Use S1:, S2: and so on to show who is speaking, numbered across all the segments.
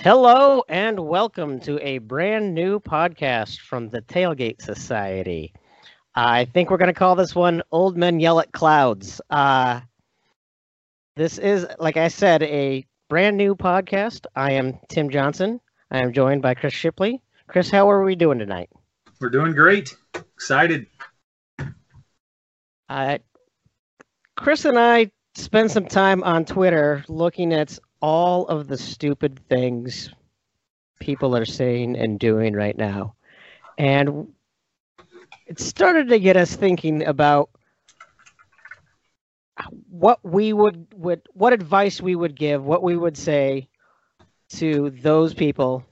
S1: Hello and welcome to a brand new podcast from the Tailgate Society. I think we're going to call this one Old Men Yell at Clouds. Uh, this is, like I said, a brand new podcast. I am Tim Johnson. I am joined by Chris Shipley. Chris, how are we doing tonight?
S2: We're doing great. Excited.
S1: Uh, Chris and I spend some time on Twitter looking at all of the stupid things people are saying and doing right now. And it started to get us thinking about what we would would what advice we would give, what we would say to those people,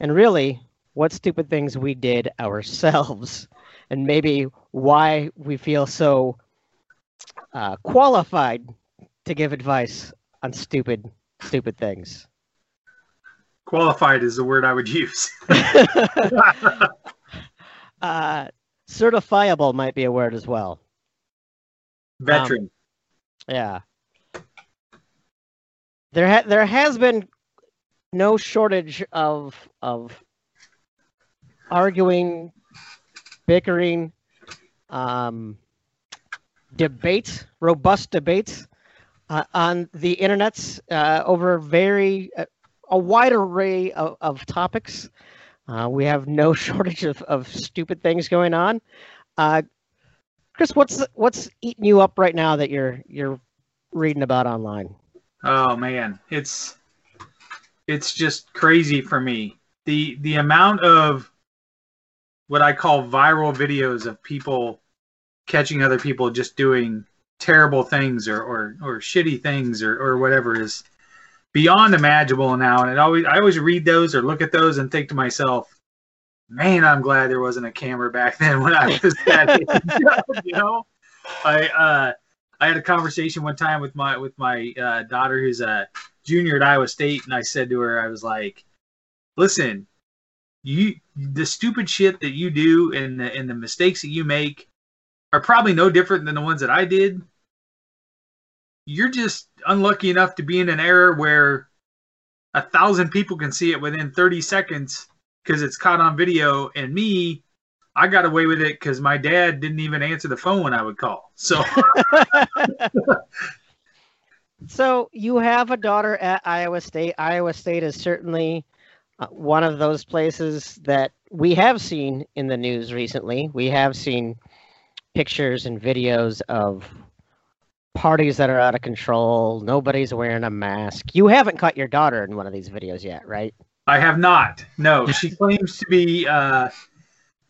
S1: and really what stupid things we did ourselves, and maybe why we feel so uh, qualified to give advice on stupid stupid things.
S2: Qualified is the word I would use.
S1: uh, certifiable might be a word as well.
S2: Veteran. Um,
S1: yeah. There ha- there has been no shortage of of arguing, bickering, um, debates, robust debates uh, on the internets uh, over very uh, a wide array of, of topics. Uh, we have no shortage of, of stupid things going on. Uh, Chris, what's what's eating you up right now that you're you're reading about online?
S2: Oh man, it's it's just crazy for me. The the amount of what I call viral videos of people catching other people just doing terrible things or, or, or shitty things or, or whatever is beyond imaginable now. And it always I always read those or look at those and think to myself, man, I'm glad there wasn't a camera back then when I was that age. you know, I uh, I had a conversation one time with my with my uh, daughter who's a junior at Iowa State, and I said to her, I was like, listen, you the stupid shit that you do and the and the mistakes that you make are probably no different than the ones that I did. You're just unlucky enough to be in an era where a thousand people can see it within 30 seconds because it's caught on video. And me, I got away with it because my dad didn't even answer the phone when I would call. So.
S1: so you have a daughter at Iowa State. Iowa State is certainly uh, one of those places that we have seen in the news recently. We have seen pictures and videos of parties that are out of control. Nobody's wearing a mask. You haven't caught your daughter in one of these videos yet, right?
S2: I have not. No, she claims to be uh,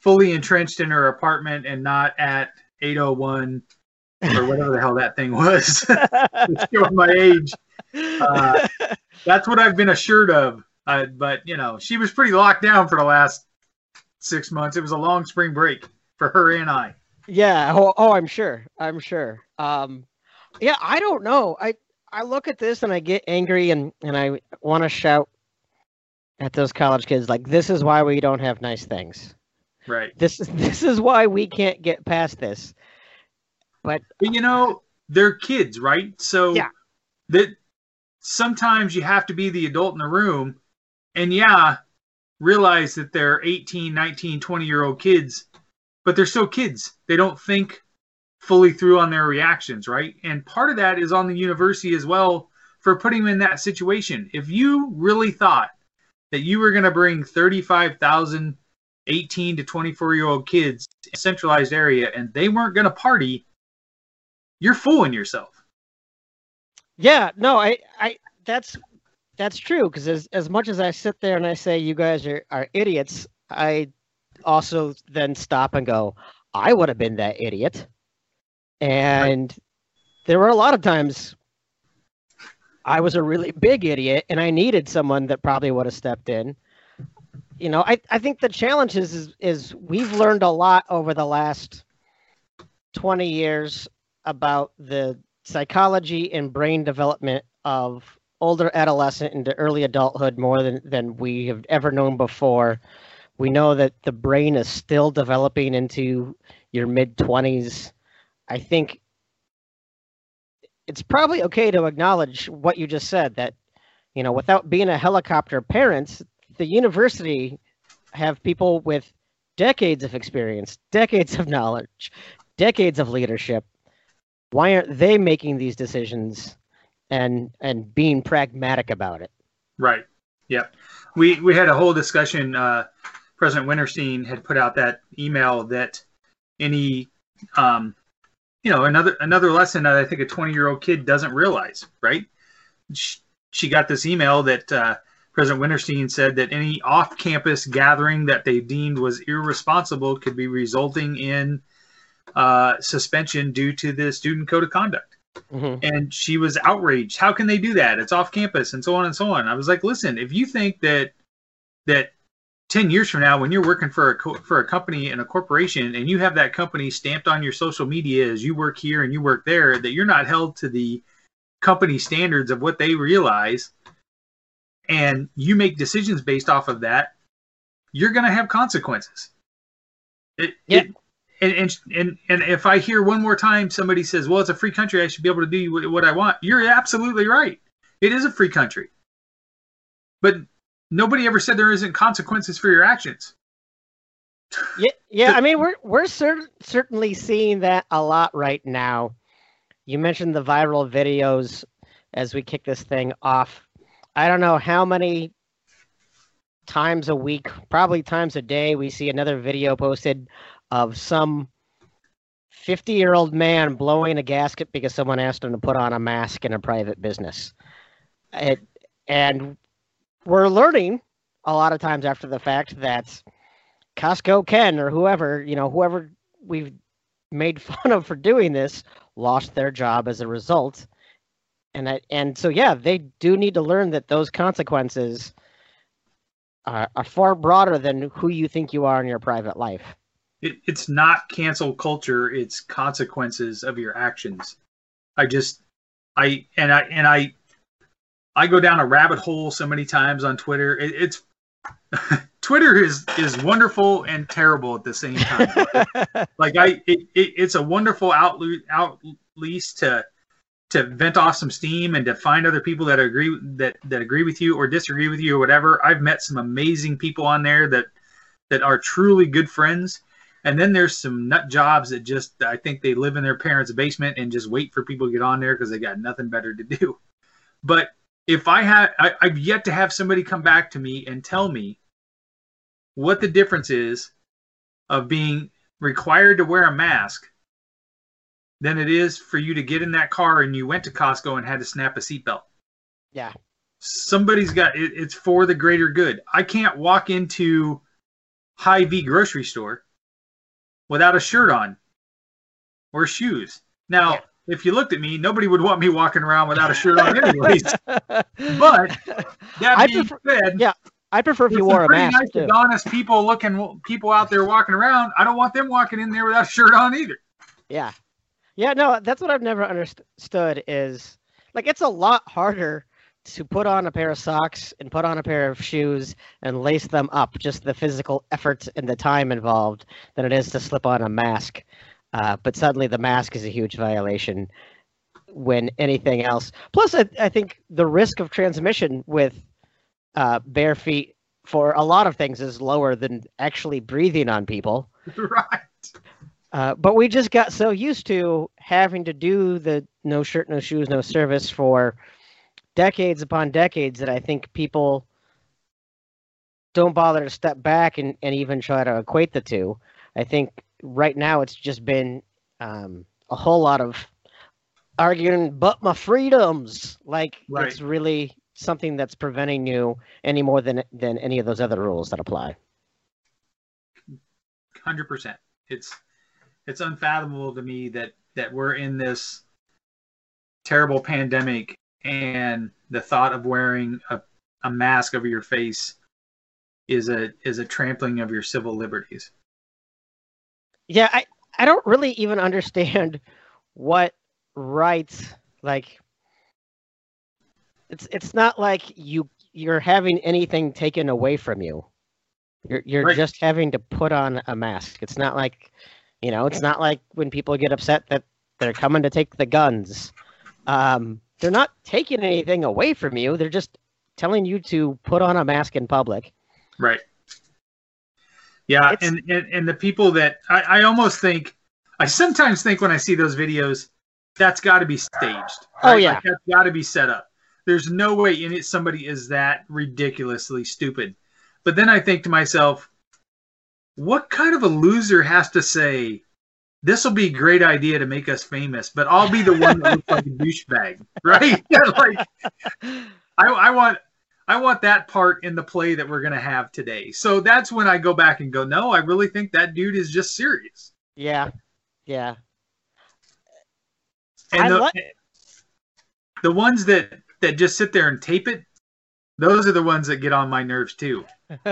S2: fully entrenched in her apartment and not at 801 or whatever the hell that thing was. showing my age. Uh, that's what I've been assured of. Uh, but you know, she was pretty locked down for the last six months. It was a long spring break for her and I.
S1: Yeah. Oh, oh, I'm sure. I'm sure. Um, yeah, I don't know. I I look at this and I get angry and and I want to shout at those college kids like, "This is why we don't have nice things."
S2: Right.
S1: This is this is why we can't get past this. But,
S2: but you know, they're kids, right? So
S1: yeah.
S2: that sometimes you have to be the adult in the room and yeah, realize that they're 18, 19, 20 year old kids but they're still kids. They don't think fully through on their reactions, right? And part of that is on the university as well for putting them in that situation. If you really thought that you were going to bring 35,000 18 to 24 year old kids in a centralized area and they weren't going to party, you're fooling yourself.
S1: Yeah, no, I, I, that's, that's true. Cause as, as much as I sit there and I say, you guys are, are idiots, I also then stop and go, I would have been that idiot. And right. there were a lot of times I was a really big idiot and I needed someone that probably would have stepped in. You know, I, I think the challenge is, is, is we've learned a lot over the last 20 years about the psychology and brain development of older adolescent into early adulthood more than, than we have ever known before. We know that the brain is still developing into your mid 20s. I think it's probably okay to acknowledge what you just said that you know, without being a helicopter parent, the university have people with decades of experience, decades of knowledge, decades of leadership. Why aren't they making these decisions and and being pragmatic about it?
S2: Right. Yep. We we had a whole discussion. Uh, President Wintersteen had put out that email that any um, you know another another lesson that I think a 20 year old kid doesn't realize. Right. She, she got this email that uh, President Wintersteen said that any off campus gathering that they deemed was irresponsible could be resulting in uh, suspension due to the student code of conduct. Mm-hmm. And she was outraged. How can they do that? It's off campus and so on and so on. I was like, listen, if you think that that 10 years from now when you're working for a co- for a company and a corporation and you have that company stamped on your social media as you work here and you work there that you're not held to the company standards of what they realize and you make decisions based off of that you're going to have consequences it,
S1: yeah.
S2: It, and, and and and if I hear one more time somebody says, "Well, it's a free country. I should be able to do what, what I want," you're absolutely right. It is a free country, but nobody ever said there isn't consequences for your actions.
S1: Yeah, yeah. I mean, we're we're cer- certainly seeing that a lot right now. You mentioned the viral videos as we kick this thing off. I don't know how many times a week, probably times a day, we see another video posted of some 50 year old man blowing a gasket because someone asked him to put on a mask in a private business. It, and we're learning a lot of times after the fact that Costco Ken or whoever, you know, whoever we've made fun of for doing this lost their job as a result. And I, and so yeah, they do need to learn that those consequences are, are far broader than who you think you are in your private life
S2: it, it's not cancel culture it's consequences of your actions i just i and i and i i go down a rabbit hole so many times on twitter. It, it's twitter is is wonderful and terrible at the same time. Like i it, it, it's a wonderful outlet outlease to to vent off some steam and to find other people that agree that that agree with you or disagree with you or whatever. I've met some amazing people on there that that are truly good friends. And then there's some nut jobs that just I think they live in their parents' basement and just wait for people to get on there because they got nothing better to do. But if I have, I, I've yet to have somebody come back to me and tell me what the difference is of being required to wear a mask than it is for you to get in that car and you went to Costco and had to snap a seatbelt.
S1: Yeah.
S2: Somebody's got it, it's for the greater good. I can't walk into Hy-Vee grocery store without a shirt on or shoes. Now, yeah. If you looked at me, nobody would want me walking around without a shirt on, anyways. but that I being
S1: prefer,
S2: said,
S1: yeah, I prefer if you wore a mask.
S2: Nice, too. honest people looking people out there walking around. I don't want them walking in there without a shirt on either.
S1: Yeah, yeah, no, that's what I've never understood. Is like it's a lot harder to put on a pair of socks and put on a pair of shoes and lace them up, just the physical effort and the time involved, than it is to slip on a mask. Uh, but suddenly the mask is a huge violation when anything else. Plus, I, I think the risk of transmission with uh, bare feet for a lot of things is lower than actually breathing on people.
S2: Right.
S1: Uh, but we just got so used to having to do the no shirt, no shoes, no service for decades upon decades that I think people don't bother to step back and, and even try to equate the two. I think right now it's just been um, a whole lot of arguing, but my freedoms. Like right. it's really something that's preventing you any more than than any of those other rules that apply.
S2: Hundred percent. It's it's unfathomable to me that that we're in this terrible pandemic and the thought of wearing a, a mask over your face is a is a trampling of your civil liberties.
S1: Yeah, I I don't really even understand what rights like it's it's not like you you're having anything taken away from you. You're you're right. just having to put on a mask. It's not like you know, it's not like when people get upset that they're coming to take the guns. Um, they're not taking anything away from you. They're just telling you to put on a mask in public.
S2: Right. Yeah,
S1: It's-
S2: and, and and the people that I, I almost think I sometimes think when I see those videos, that's got to be staged.
S1: Oh,
S2: right?
S1: yeah.
S2: Like, that's got to be set up. There's no way in it somebody is that ridiculously stupid. But then I think to myself, what kind of a loser has to say, "This will be a great idea to make us famous," but I'll be the one that looks like a douchebag, right? like I, I want I want that part in the play that we're gonna have today. So that's when I go back and go, no, I really think that dude is just serious.
S1: Yeah, yeah.
S2: And the,
S1: li-
S2: the ones that that just sit there and tape it, those are the ones that get on my nerves too.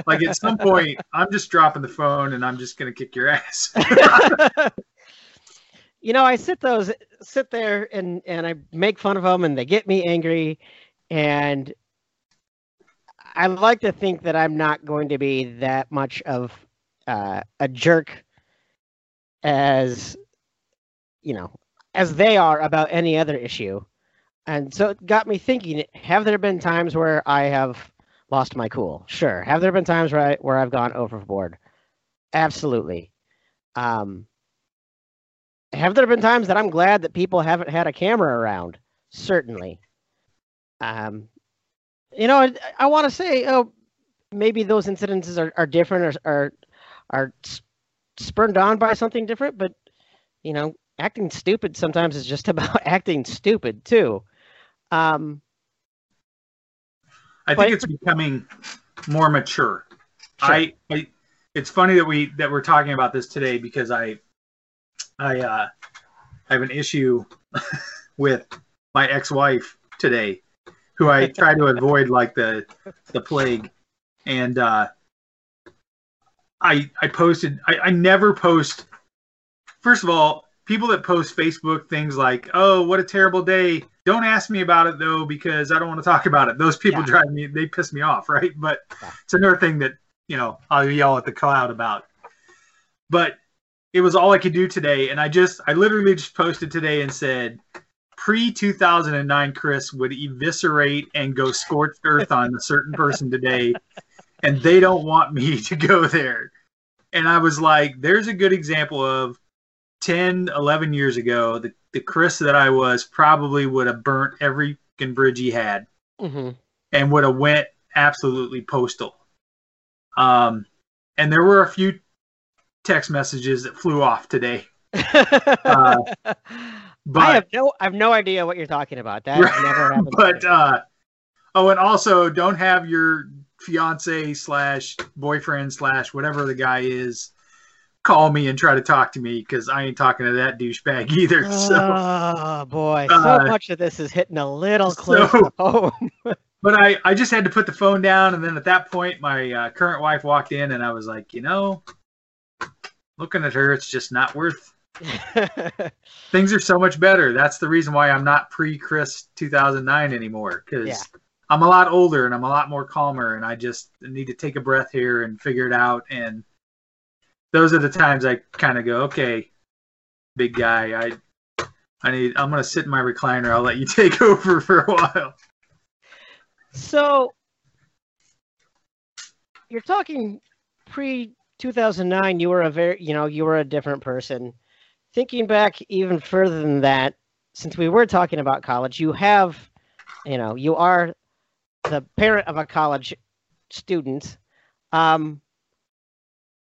S2: Like at some point, I'm just dropping the phone and I'm just gonna kick your ass.
S1: you know, I sit those sit there and and I make fun of them, and they get me angry, and I like to think that I'm not going to be that much of uh, a jerk as you know as they are about any other issue, and so it got me thinking: Have there been times where I have lost my cool? Sure. Have there been times where I where I've gone overboard? Absolutely. Um, have there been times that I'm glad that people haven't had a camera around? Certainly. Um, you know, I, I want to say, oh, maybe those incidences are, are different or are are spurned on by something different, but you know, acting stupid sometimes is just about acting stupid too. Um,
S2: I think it's becoming more mature.
S1: Sure.
S2: I, I it's funny that we that we're talking about this today because I I uh I have an issue with my ex-wife today who I try to avoid like the the plague and uh I I posted I, I never post first of all people that post Facebook things like oh what a terrible day don't ask me about it though because I don't want to talk about it those people
S1: Yeah.
S2: drive me they piss me off right but
S1: Yeah.
S2: it's another thing that you know I'll yell at the cloud about but it was all I could do today and I just I literally just posted today and said pre 2009 Chris would eviscerate and go scorched earth on a certain person today and they don't want me to go there and I was like there's a good example of 10 11 years ago the, the Chris that I was probably would have burnt every fucking bridge he had
S1: mhm.
S2: and would have went absolutely postal. Um, and there were a few text messages that flew off today,
S1: I
S2: but
S1: have no, I have no idea what you're talking about. That
S2: Right,
S1: never happened.
S2: but uh, oh, and also don't have your fiance slash boyfriend slash whatever the guy is call me and try to talk to me because I ain't talking to that douchebag either. So,
S1: oh boy,
S2: uh,
S1: so much of this is hitting a little
S2: so-
S1: close to home.
S2: but I I just had to put the phone down, and then at that point, my uh, current wife walked in, and I was like, you know, looking at her, it's just not worth things are so much better. That's the reason why I'm not pre Chris 2009 anymore because
S1: Yeah.
S2: I'm a lot older and I'm a lot more calmer, and I just need to take a breath here and figure it out. And those are the times I kind of go, okay, big guy, I. I need. I'm gonna sit in my recliner. I'll let you take over for a while.
S1: so you're talking pre 2009 you were a very you know you were a different person thinking back even further than that since we were talking about college you have you know you are the parent of a college student. Um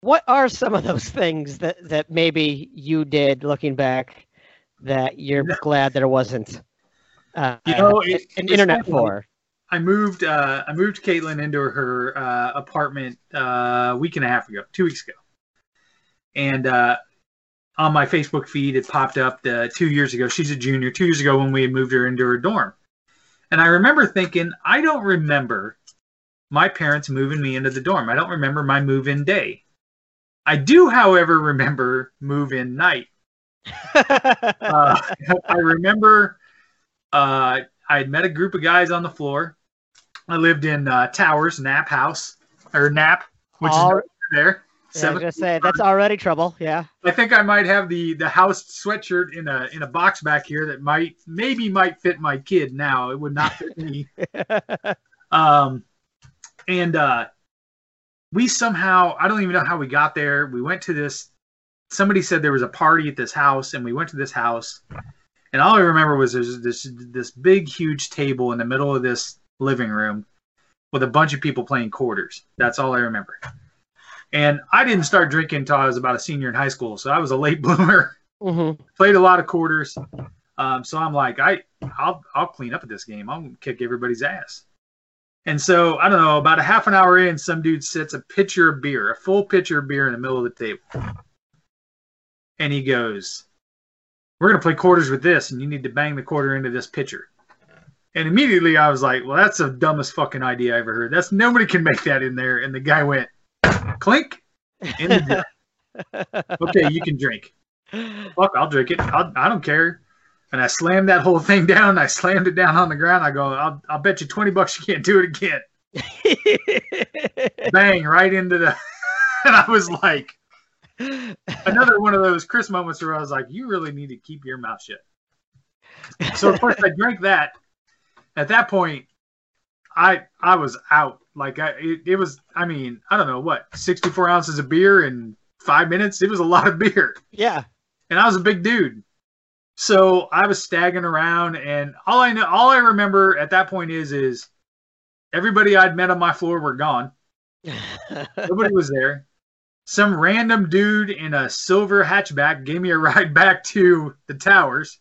S1: what are some of those things that that maybe you did looking back that you're glad there wasn't uh,
S2: You know,
S1: an-
S2: it-
S1: an internet for?
S2: I moved uh, I moved Caitlin into her uh, apartment uh, a week and a half ago, two weeks ago, and uh, on my Facebook feed it popped up the two years ago. She's a junior. Two years ago when we had moved her into her dorm, and I remember thinking I don't remember my parents moving me into the dorm. I don't remember my move-in day. I do, however, remember move-in night. Uh, I remember uh, I had met a group of guys on the floor. I lived in uh, Towers, Knapp House, or Knapp, which
S1: All-
S2: is over there.
S1: Yeah, I was
S2: Seven.
S1: gonna say that's already trouble. Yeah.
S2: I think I might have the the house sweatshirt in a in a box back here that might maybe might fit my kid now. It would not fit me. Um, and uh, we somehow, I don't even know how we got there. We went to this, somebody said there was a party at this house, and we went to this house. And all I remember was there's this this big, huge table in the middle of this living room with a bunch of people playing quarters. That's all I remember. And I didn't start drinking until I was about a senior in high school, so I was a late bloomer.
S1: Mm-hmm.
S2: Played a lot of quarters, um, so I'm like, I I'll I'll clean up at this game. I'll kick everybody's ass. And so I don't know, about a half an hour in, some dude sets a pitcher of beer, a full pitcher of beer in the middle of the table, and he goes, "We're gonna play quarters with this, and you need to bang the quarter into this pitcher." And immediately I was like, "Well, that's the dumbest fucking idea I ever heard. That's nobody can make that in there." And the guy went, "Clink." In the okay, you can drink. Fuck, I'll drink it. I'll, I don't care. And I slammed that whole thing down. I slammed it down on the ground. I go, I'll, I'll bet you 20 bucks you can't do it again. Bang, right into the. and I was like, another one of those Chris moments where I was like, you really need to keep your mouth shut. So, of course, I drank that. At that point, I I was out. Like, I, it, it was, I mean, I don't know, what, 64 ounces of beer in five minutes? It was a lot of beer.
S1: Yeah.
S2: And I was a big dude. So I was staggering around, and all I know, all I remember at that point is, is everybody I'd met on my floor were gone. Nobody was there. Some random dude in a silver hatchback gave me a ride back to the towers.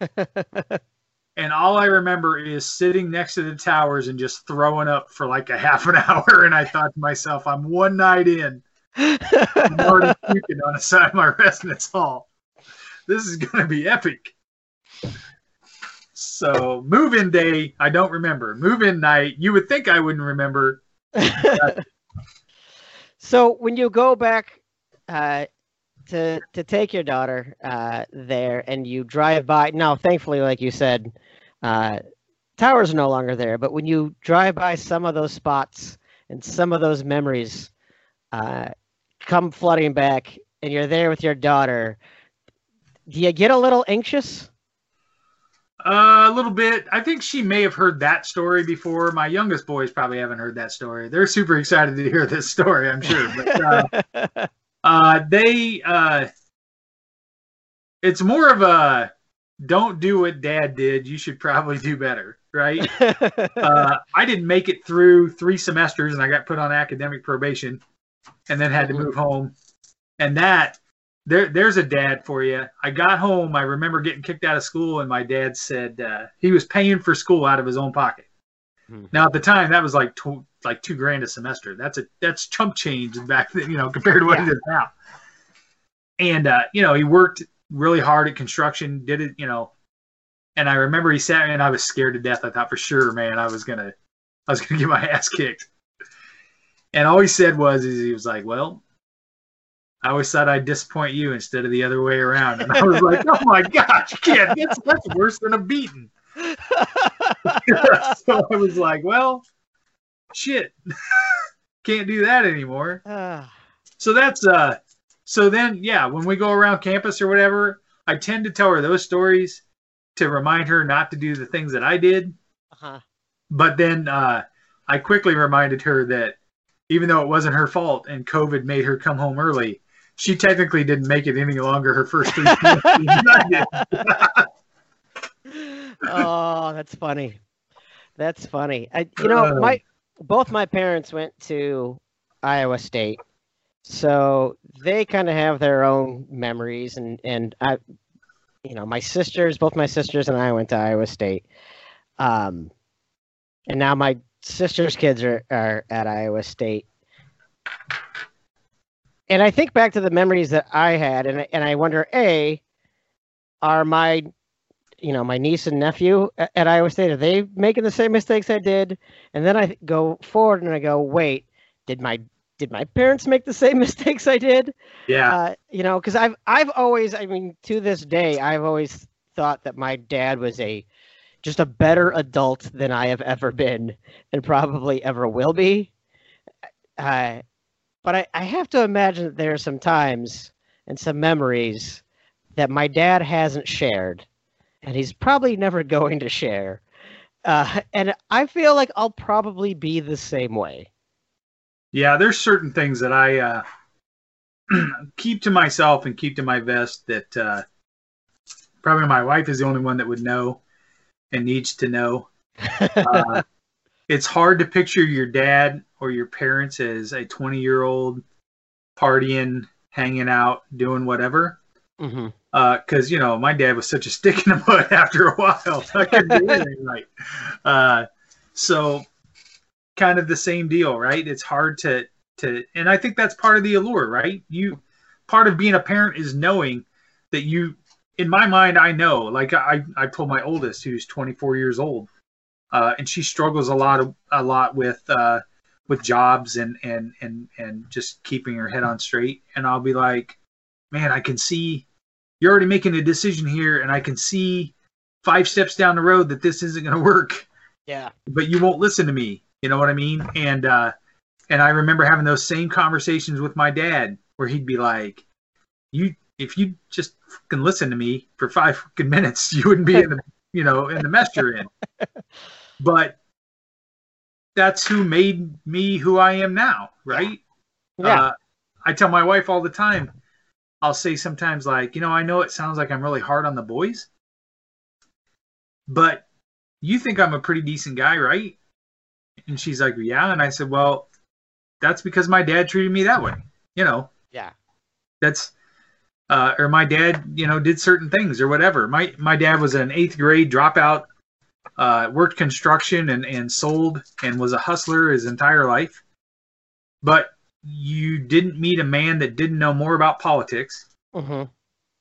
S2: and all I remember is sitting next to the towers and just throwing up for like a half an hour. And I thought to myself, I'm one night in. I'm already puking on the side of my residence hall this is going to be epic. So, move in day, I don't remember. Move in night, you would think I wouldn't remember.
S1: so, when you go back uh, to to take your daughter uh, there, and you drive by, now, thankfully, like you said, uh, towers are no longer there. But when you drive by some of those spots and some of those memories uh, come flooding back, and you're there with your daughter, do you get a little anxious?
S2: Uh, a little bit. I think she may have heard that story before. My youngest boys probably haven't heard that story. They're super excited to hear this story, I'm sure. But uh, uh, they, uh, it's more of a don't do what dad did. You should probably do better, right? uh, I didn't make it through three semesters and I got put on academic probation and then had to move home. And that there, there's a dad for you. I got home. I remember getting kicked out of school, and my dad said uh, he was paying for school out of his own pocket. Mm-hmm. Now, at the time, that was like tw- like two grand a semester. That's a that's chump change back then, you know, compared to what yeah. it is now. And uh, you know, he worked really hard at construction. Did it, you know. And I remember he sat me, and I was scared to death. I thought for sure, man, I was gonna, I was gonna get my ass kicked. And all he said was, is he was like, "Well, I always thought I'd disappoint you instead of the other way around. And I was like, oh my gosh, kid, that's, that's worse than a beating. so I was like, well, shit, can't do that anymore.
S1: Ah.
S2: so that's, uh, so then, yeah, when we go around campus or whatever, I tend to tell her those stories to remind her not to do the things that I did.
S1: Uh-huh.
S2: But then uh, I quickly reminded her that even though it wasn't her fault and COVID made her come home early, she technically didn't make it any longer her first three
S1: oh that's funny that's funny I, you know uh, my both my parents went to iowa state so they kind of have their own memories and and i you know my sisters both my sisters and i went to iowa state um and now my sister's kids are, are at iowa state and I think back to the memories that I had, and and I wonder, a, are my, you know, my niece and nephew at, at Iowa State are they making the same mistakes I did? And then I go forward and I go, wait, did my did my parents make the same mistakes I did?
S2: Yeah.
S1: Uh, you know, because I've I've always, I mean, to this day, I've always thought that my dad was a just a better adult than I have ever been, and probably ever will be. Uh, but I, I have to imagine that there are some times and some memories that my dad hasn't shared, and he's probably never going to share. Uh, and I feel like I'll probably be the same way.
S2: Yeah, there's certain things that I uh, keep to myself and keep to my vest that uh, probably my wife is the only one that would know and needs to know. Uh, it's hard to picture your dad or your parents as a 20 year old partying, hanging out, doing whatever. Because, you know, my dad was such a stick in the mud after a while. I couldn't do anything right. Uh, so, kind of the same deal, right? It's hard to, to, and I think that's part of the allure, right? You, part of being a parent is knowing that you, in my mind, I know, like I, I told my oldest, who's 24 years old, uh, and she struggles a lot of, a lot with, uh, with jobs and, and, and, and just keeping her head on straight. And I'll be like, man, I can see you're already making a decision here and I can see five steps down the road that this isn't going to work,
S1: Yeah.
S2: but you won't listen to me. You know what I mean? And, uh, and I remember having those same conversations with my dad where he'd be like, you, if you just fucking listen to me for five fucking minutes, you wouldn't be in the, you know, in the mess you're in. But that's who made me who I am now, right?
S1: Yeah.
S2: Uh, I tell my wife all the time, I'll say sometimes, like, you know, I know it sounds like I'm really hard on the boys, but you think I'm a pretty decent guy, right? And she's like, yeah. And I said, well, that's because my dad treated me that way. You know,
S1: yeah.
S2: that's, uh, or my dad, you know, did certain things or whatever. My, my dad was an eighth grade dropout, uh, worked construction and, and sold and was a hustler his entire life. But you didn't meet a man that didn't know more about politics,
S1: hmm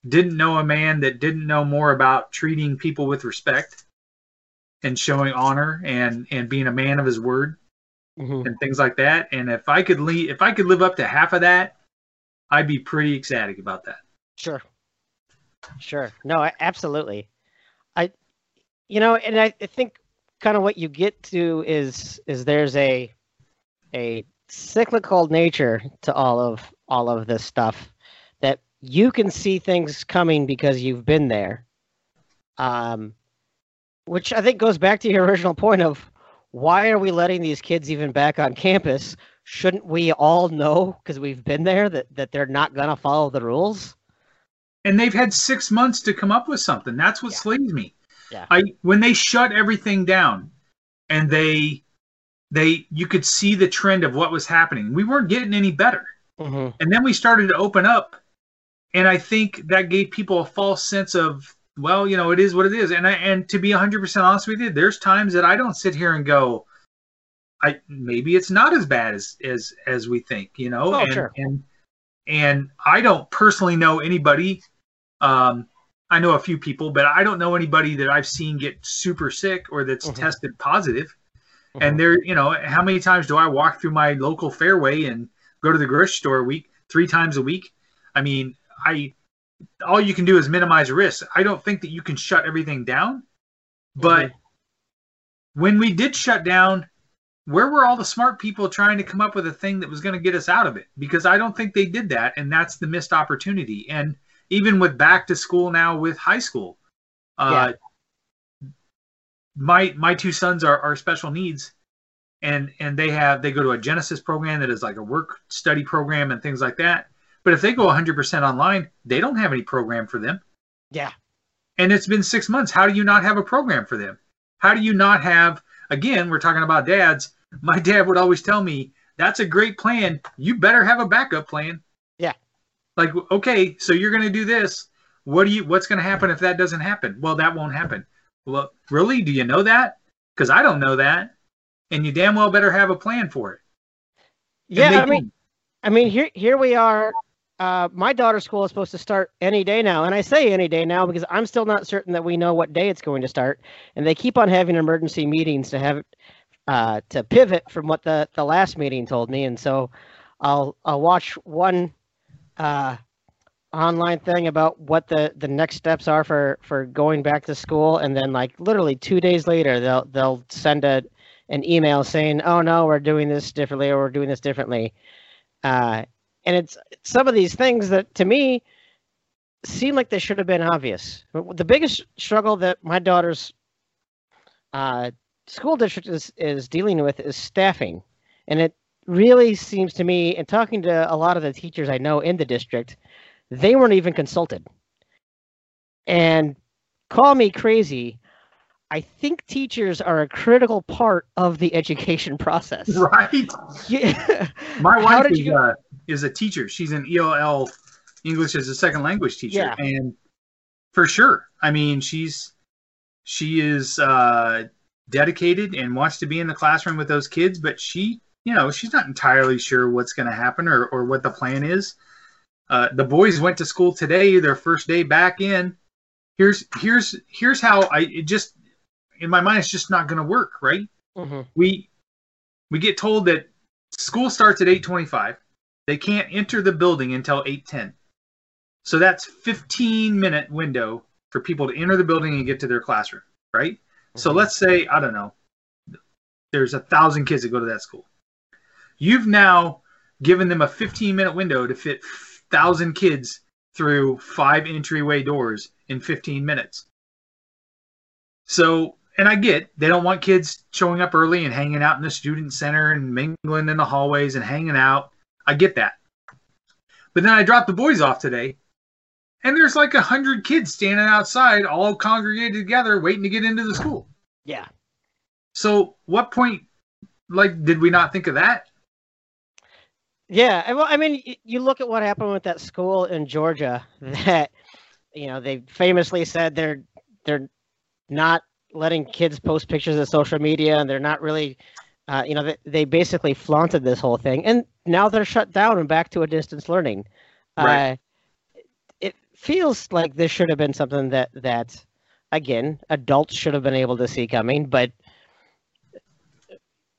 S2: didn't know a man that didn't know more about treating people with respect and showing honor and and being a man of his word
S1: hmm
S2: and things like that. And if I could lead, if I could live up to half of that, I'd be pretty ecstatic about that.
S1: Sure. Sure. No, absolutely. I, you know, and I, I think kind of what you get to is is there's a a cyclical nature to all of all of this stuff that you can see things coming because you've been there. Um, which I think goes back to your original point of why are we letting these kids even back on campus? Shouldn't we all know because we've been there that that they're not gonna follow the rules?
S2: And they've had six months to come up with something. That's what
S1: Yeah.
S2: slays me.
S1: Yeah.
S2: I when they shut everything down, and they they you could see the trend of what was happening. We weren't getting any better.
S1: hmm
S2: And then we started to open up, and I think that gave people a false sense of, well, you know, it is what it is. And I, and to be 100% honest with you, there's times that I don't sit here and go, I maybe it's not as bad as as as we think, you know.
S1: Oh,
S2: and,
S1: sure.
S2: and and I don't personally know anybody. Um, I know a few people, but I don't know anybody that I've seen get super sick or that's
S1: Mhm.
S2: tested positive.
S1: Mhm.
S2: And there, you know, how many times do I walk through my local Fareway and go to the grocery store a week, three times a week? I mean, I all you can do is minimize risk. I don't think that you can shut everything down. But
S1: Mhm.
S2: when we did shut down, where were all the smart people trying to come up with a thing that was going to get us out of it? Because I don't think they did that, and that's the missed opportunity. And even with back to school now with high school, uh, my my two sons are, are special needs, and and they have they go to a Genesis program that is like a work study program and things like that. But if they go 100% online, they don't have any program for them
S1: yeah,
S2: and it's been six months. How do you not have a program for them? How do you not have? Again, we're talking about dads. My dad would always tell me, "That's a great plan. You better have a backup plan."
S1: Yeah.
S2: Like, okay, so you're going to do this. What do you? What's going to happen if that doesn't happen? Well, that won't happen. Well, really? Do you know that? Because I don't know that, and you damn well better have a plan for it. And
S1: yeah. I mean. I mean, here here we are. Uh, my daughter's school is supposed to start any day now, and I say any day now because I'm still not certain that we know what day it's going to start. And they keep on having emergency meetings to have uh, to pivot from what the the last meeting told me, and so I'll I'll watch one uh, online thing about what the the next steps are for for going back to school, and then like literally two days later they'll they'll send a an email saying, "Oh no, we're doing this differently, or we're doing this differently." Uh, and it's some of these things that to me seem like they should have been obvious. The biggest struggle that my daughter's uh, school district is is dealing with is staffing, and it really seems to me, and talking to a lot of the teachers I know in the district, they weren't even consulted. And call me crazy, I think teachers are a critical part of the education process.
S2: Right.
S1: Yeah.
S2: My wife is,
S1: you-
S2: uh, is a teacher. She's an ELL English as a second language teacher,
S1: Yeah.
S2: and for sure, I mean, she's she is uh, dedicated and wants to be in the classroom with those kids, but she, you know, she's not entirely sure what's going to happen or or what the plan is. Uh, the boys went to school today, their first day back in. Here's here's here's how I it just in my mind it's just not going to work, right?
S1: Mhm.
S2: we we get told that school starts at 8:25. They can't enter the building until 8:10. So that's 15 minute window for people to enter the building and get to their classroom, right? So
S1: Mhm.
S2: let's say I don't know, there's a thousand kids that go to that school. You've now given them a 15 minute window to fit thousand kids through five entryway doors in 15 minutes. So, and I get they don't want kids showing up early and hanging out in the student center and mingling in the hallways and hanging out. I get that. But then I dropped the boys off today, and there's like a hundred kids standing outside, all congregated together, waiting to get into the school.
S1: Yeah.
S2: So, what point, like, did we not think of that?
S1: Yeah, well, I mean, you look at what happened with that school in Georgia. That you know they famously said they're they're not letting kids post pictures of social media, and they're not really, uh, you know, they, they basically flaunted this whole thing, and now they're shut down and back to a distance learning.
S2: Right.
S1: Uh, it feels like this should have been something that that again adults should have been able to see coming, but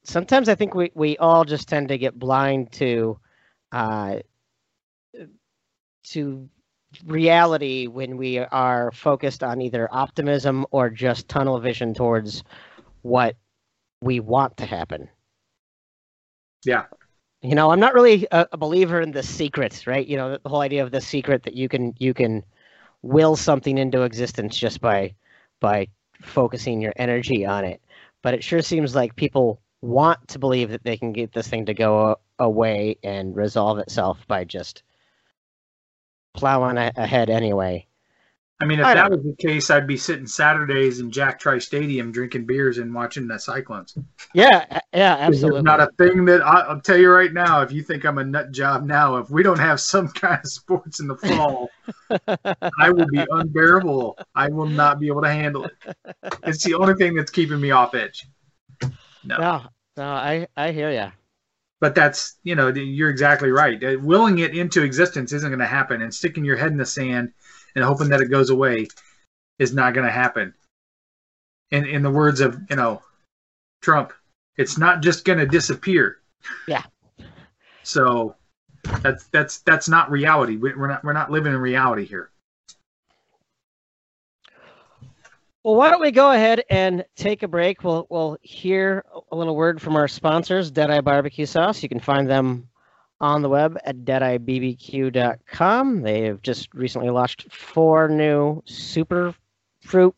S1: sometimes I think we, we all just tend to get blind to uh, to reality when we are focused on either optimism or just tunnel vision towards what we want to happen.
S2: Yeah.
S1: You know, I'm not really a, a believer in the secrets, right? You know, the whole idea of the secret that you can you can will something into existence just by by focusing your energy on it. But it sure seems like people want to believe that they can get this thing to go away and resolve itself by just plowing a- ahead anyway.
S2: I mean, if
S1: I
S2: that was the case, I'd be sitting Saturdays in Jack Trice Stadium drinking beers and watching the Cyclones.
S1: Yeah, yeah, absolutely.
S2: not a thing that I, I'll tell you right now. If you think I'm a nut job now, if we don't have some kind of sports in the fall, I will be unbearable. I will not be able to handle it. It's the only thing that's keeping me off edge. No,
S1: no, no, I I hear you.
S2: But that's you know you're exactly right. Uh, Willing it into existence isn't going to happen, and sticking your head in the sand and hoping that it goes away is not going to happen. In in the words of you know Trump, it's not just going to disappear.
S1: Yeah.
S2: So that's that's that's not reality. We're not we're not living in reality here.
S1: Well, why don't we go ahead and take a break? We'll we'll hear a little word from our sponsors, Deadeye Barbecue Sauce. You can find them on the web at deadeyebbq.com. They have just recently launched four new super fruit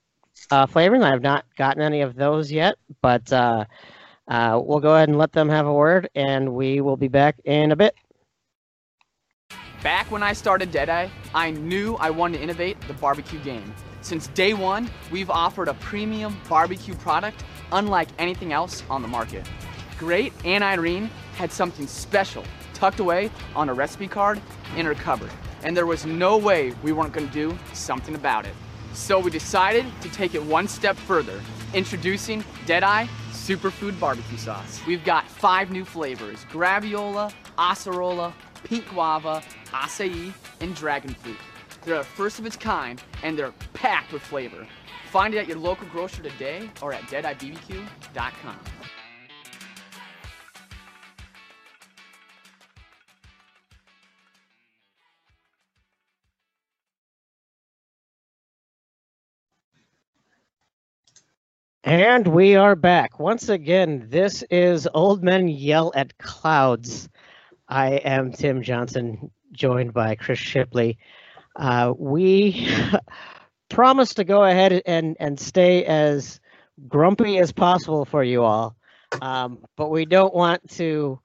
S1: uh, flavors. I have not gotten any of those yet, but uh, uh, we'll go ahead and let them have a word, and we will be back in a bit.
S3: Back when I started Deadeye, I knew I wanted to innovate the barbecue game. Since day one, we've offered a premium barbecue product unlike anything else on the market. Great Aunt Irene had something special tucked away on a recipe card in her cupboard, and there was no way we weren't to do something about it. So we decided to take it one step further, introducing Deadeye Superfood Barbecue Sauce. We've got five new flavors, Graviola, Acerola, Pink Guava, Acai, and Dragon Fruit. They're a first of its kind, and they're packed with flavor. Find it at your local grocer today or at deadeyebbq.com.
S1: And we are back. Once again, this is Old Men Yell at Clouds. I am Tim Johnson, joined by Chris Shipley. Uh, we promised to go ahead and, and stay as grumpy as possible for you all, um, but we don't want to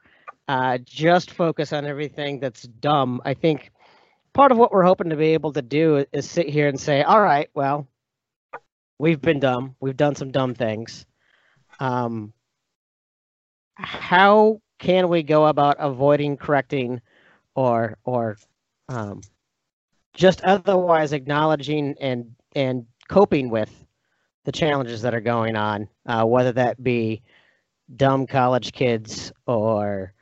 S1: uh, just focus on everything that's dumb. I think part of what we're hoping to be able to do is sit here and say, all right, well, we've been dumb. We've done some dumb things. Um, how can we go about avoiding correcting or or um, just otherwise acknowledging and and coping with the challenges that are going on, uh, whether that be dumb college kids or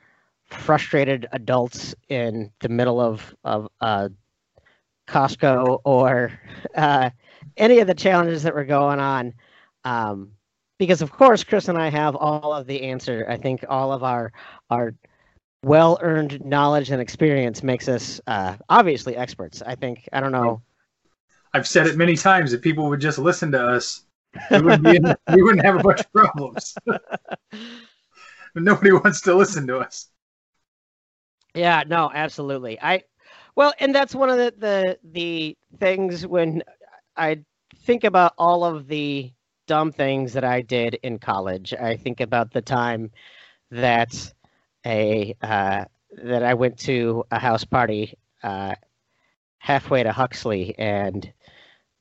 S1: frustrated adults in the middle of of uh, Costco or uh, any of the challenges that were going on. Um, because of course, Chris and I have all of the answer. I think all of our our well earned knowledge and experience makes us uh, obviously experts. I think I don't know.
S2: I've said it many times. If people would just listen to us, we wouldn't, be in, we wouldn't have a bunch of problems. Nobody wants to listen to us.
S1: Yeah, no, absolutely. I well, and that's one of the the the things when I think about all of the dumb things that I did in college. I think about the time that a uh, that I went to a house party uh, halfway to Huxley, and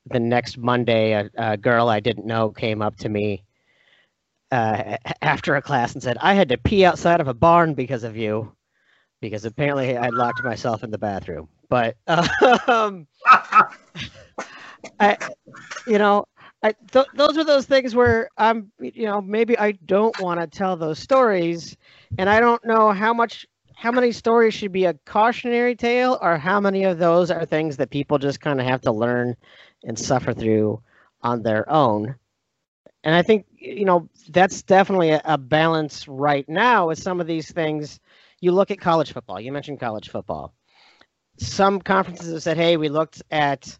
S1: the next Monday, a, a girl I didn't know came up to me uh, after a class and said, "I had to pee outside of a barn because of you." because apparently I locked myself in the bathroom. But um, I, you know, I th- those are those things where I'm, you know, maybe I don't want to tell those stories, and I don't know how much, how many stories should be a cautionary tale, or how many of those are things that people just kind of have to learn and suffer through on their own. And I think, you know, that's definitely a, a balance right now with some of these things you look at college football. You mentioned college football. Some conferences have said, "Hey, we looked at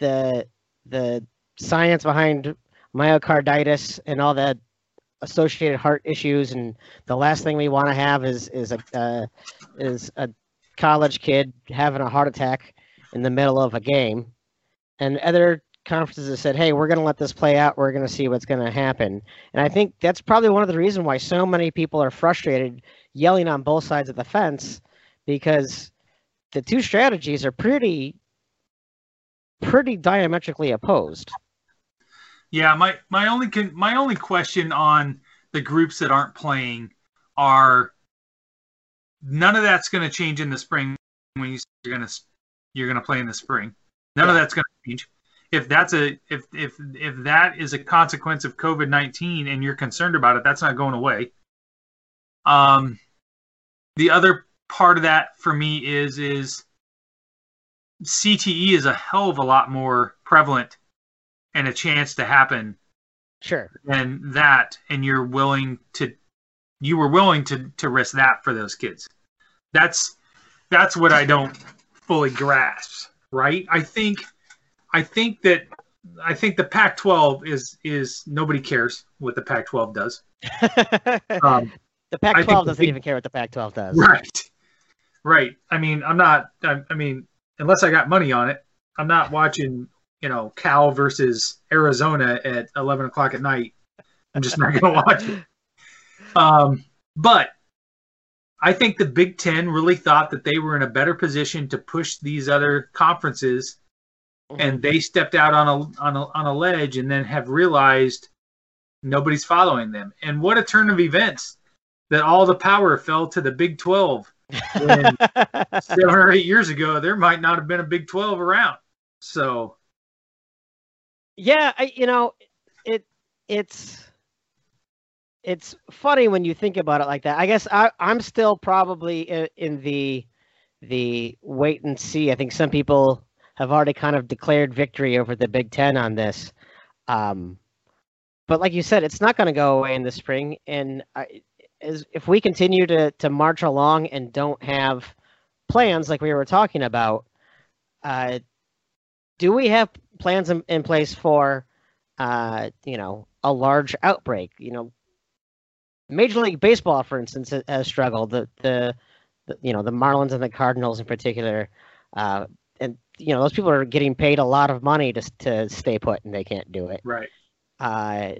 S1: the the science behind myocarditis and all the associated heart issues, and the last thing we want to have is is a uh, is a college kid having a heart attack in the middle of a game." And other conferences have said, "Hey, we're going to let this play out. We're going to see what's going to happen." And I think that's probably one of the reasons why so many people are frustrated yelling on both sides of the fence because the two strategies are pretty pretty diametrically opposed.
S2: Yeah, my my only con- my only question on the groups that aren't playing are none of that's going to change in the spring when you're going to you're going to play in the spring. None yeah. of that's going to change. If that's a if if if that is a consequence of COVID nineteen and you're concerned about it, that's not going away. Um, the other part of that for me is is CTE is a hell of a lot more prevalent and a chance to happen.
S1: Sure.
S2: Than that, and you're willing to, you were willing to to risk that for those kids. That's that's what I don't fully grasp. Right? I think, I think that I think the Pac-12 is is nobody cares what the Pac-12 does.
S1: um, the Pac-12 doesn't even care what the Pac-12 does.
S2: Right. Right. I mean, I'm not. I, I mean, unless I got money on it, I'm not watching. You know, Cal versus Arizona at 11 o'clock at night. I'm just not going to watch it. Um, but I think the Big Ten really thought that they were in a better position to push these other conferences, mm-hmm. and they stepped out on a on a on a ledge, and then have realized nobody's following them. And what a turn of events! that all the power fell to the Big 12. seven or eight years ago, there might not have been a Big 12 around. So,
S1: yeah, I, you know, it it's it's funny when you think about it like that. I guess I, I'm still probably in, in the the wait and see. I think some people have already kind of declared victory over the Big Ten on this. Um, but like you said, it's not going to go away in the spring, and I, is if we continue to to march along and don't have plans like we were talking about, uh, do we have plans in, in place for uh, you know a large outbreak? You know, Major League Baseball, for instance, has struggled. The the, the you know the Marlins and the Cardinals in particular, uh, and you know those people are getting paid a lot of money to to stay put, and they can't do it.
S2: Right.
S1: Uh,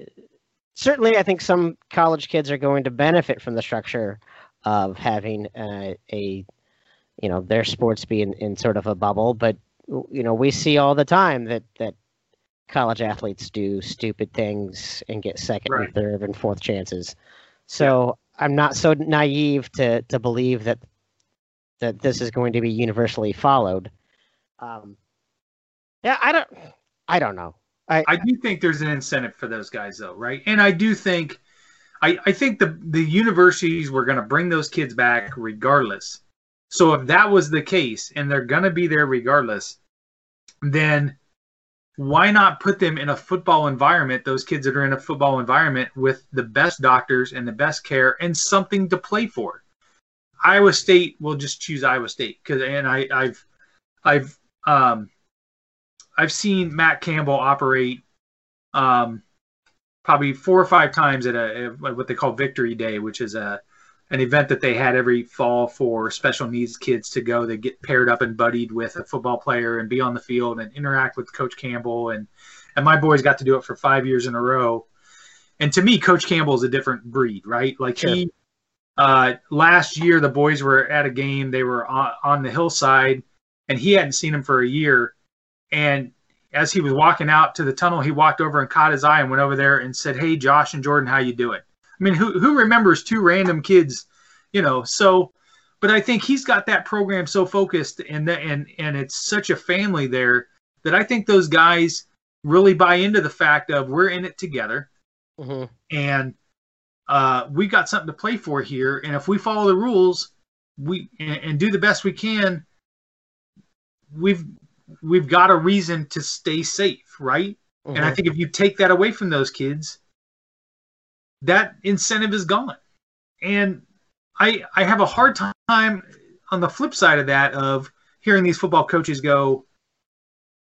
S1: certainly, I think some college kids are going to benefit from the structure of having uh, a, you know, their sports be in, in sort of a bubble. But you know, we see all the time that that college athletes do stupid things and get second
S2: Right.
S1: and third and fourth chances. So I'm not so naive to to believe that that this is going to be universally followed. Um, yeah, I don't, I don't know. I,
S2: I do think there's an incentive for those guys though, right? And I do think I, I think the the universities were gonna bring those kids back regardless. So if that was the case and they're gonna be there regardless, then why not put them in a football environment, those kids that are in a football environment with the best doctors and the best care and something to play for? Iowa State will just choose Iowa State because and I, I've I've um I've seen Matt Campbell operate um, probably four or five times at a, at what they call Victory Day, which is a an event that they had every fall for special needs kids to go. They get paired up and buddied with a football player and be on the field and interact with Coach Campbell and and my boys got to do it for five years in a row. And to me, Coach Campbell is a different breed, right? Like
S1: Sure.
S2: he uh, last year, the boys were at a game. They were on, on the hillside, and he hadn't seen him for a year. And as he was walking out to the tunnel, he walked over and caught his eye and went over there and said, "Hey, Josh and Jordan, how you doing?" I mean, who who remembers two random kids, you know? So, but I think he's got that program so focused, and that and and it's such a family there that I think those guys really buy into the fact of we're in it together
S1: Mhm.
S2: and uh, we got something to play for here. And if we follow the rules, we and, and do the best we can, we've we've got a reason to stay safe, right? And I
S1: Mhm.
S2: think if you take that away from those kids, that incentive is gone. And I I have a hard time on the flip side of that of hearing these football coaches go,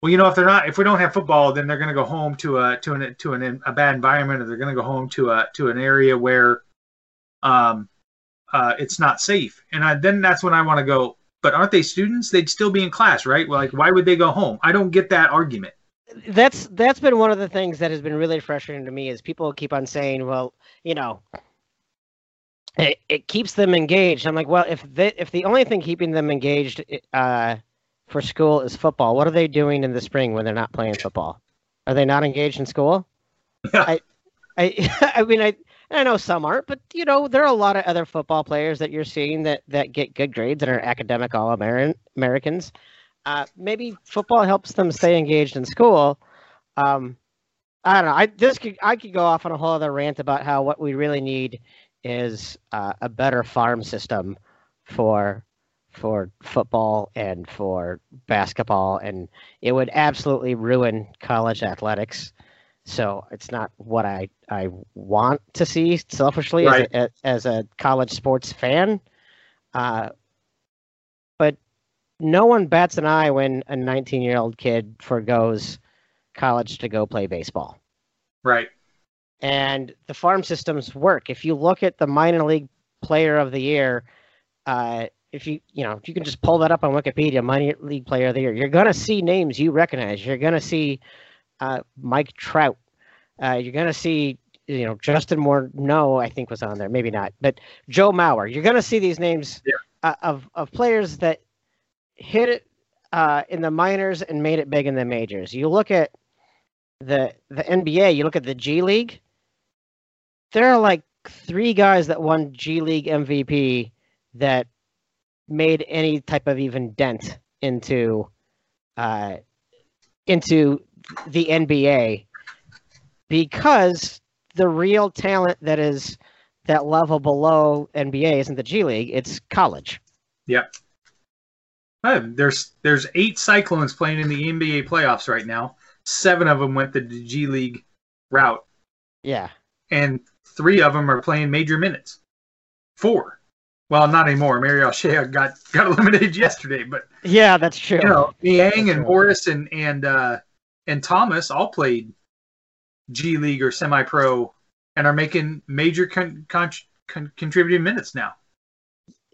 S2: well, you know, if they're not, if we don't have football, then they're going to go home to a to an to an a bad environment, or they're going to go home to a to an area where, um, uh, it's not safe. And I, then that's when I want to go. But aren't they students? They'd still be in class, right? Well, like, why would they go home? I don't get that argument.
S1: That's that's been one of the things that has been really frustrating to me is people keep on saying, well, you know, it, it keeps them engaged. I'm like, well, if they, if the only thing keeping them engaged uh, for school is football, what are they doing in the spring when they're not playing football? Are they not engaged in school?
S2: Yeah.
S1: I, I, I mean, I, I know some aren't, but you know, there are a lot of other football players that you're seeing that that get good grades and are academic all Americans. Uh, maybe football helps them stay engaged in school. Um, I don't know. I this could I could go off on a whole other rant about how what we really need is uh, a better farm system for for football and for basketball, and it would absolutely ruin college athletics. So it's not what I I want to see selfishly
S2: Right.
S1: as, a, as a college sports fan. Uh, no one bats an eye when a 19 year old kid forgoes college to go play baseball
S2: Right.
S1: and the farm systems work. If you look at the minor league player of the year, uh, if you you know if you can just pull that up on Wikipedia, minor league player of the year, you're gonna see names you recognize. You're gonna see uh, Mike Trout. Uh, you're gonna see you know Justin Morneau, I think was on there. Maybe not, but Joe Mauer. You're gonna see these names
S2: Yeah.
S1: uh, of of players that hit it uh, in the minors and made it big in the majors. You look at the the NBA. You look at the G League. There are like three guys that won G League MVP that made any type of even dent into uh, into the NBA because the real talent that is that level below NBA isn't the G League; it's college.
S2: Uh, there's there's eight Cyclones playing in the NBA playoffs right now. Seven of them went the G League route,
S1: Yeah,
S2: and three of them are playing major minutes. Four. Well, not anymore. Mario Shea got got eliminated yesterday, but
S1: yeah, that's true.
S2: you know, Niang and
S1: true.
S2: Morris and and uh, and Thomas all played G League or semi pro and are making major con- con- con- contributing minutes now.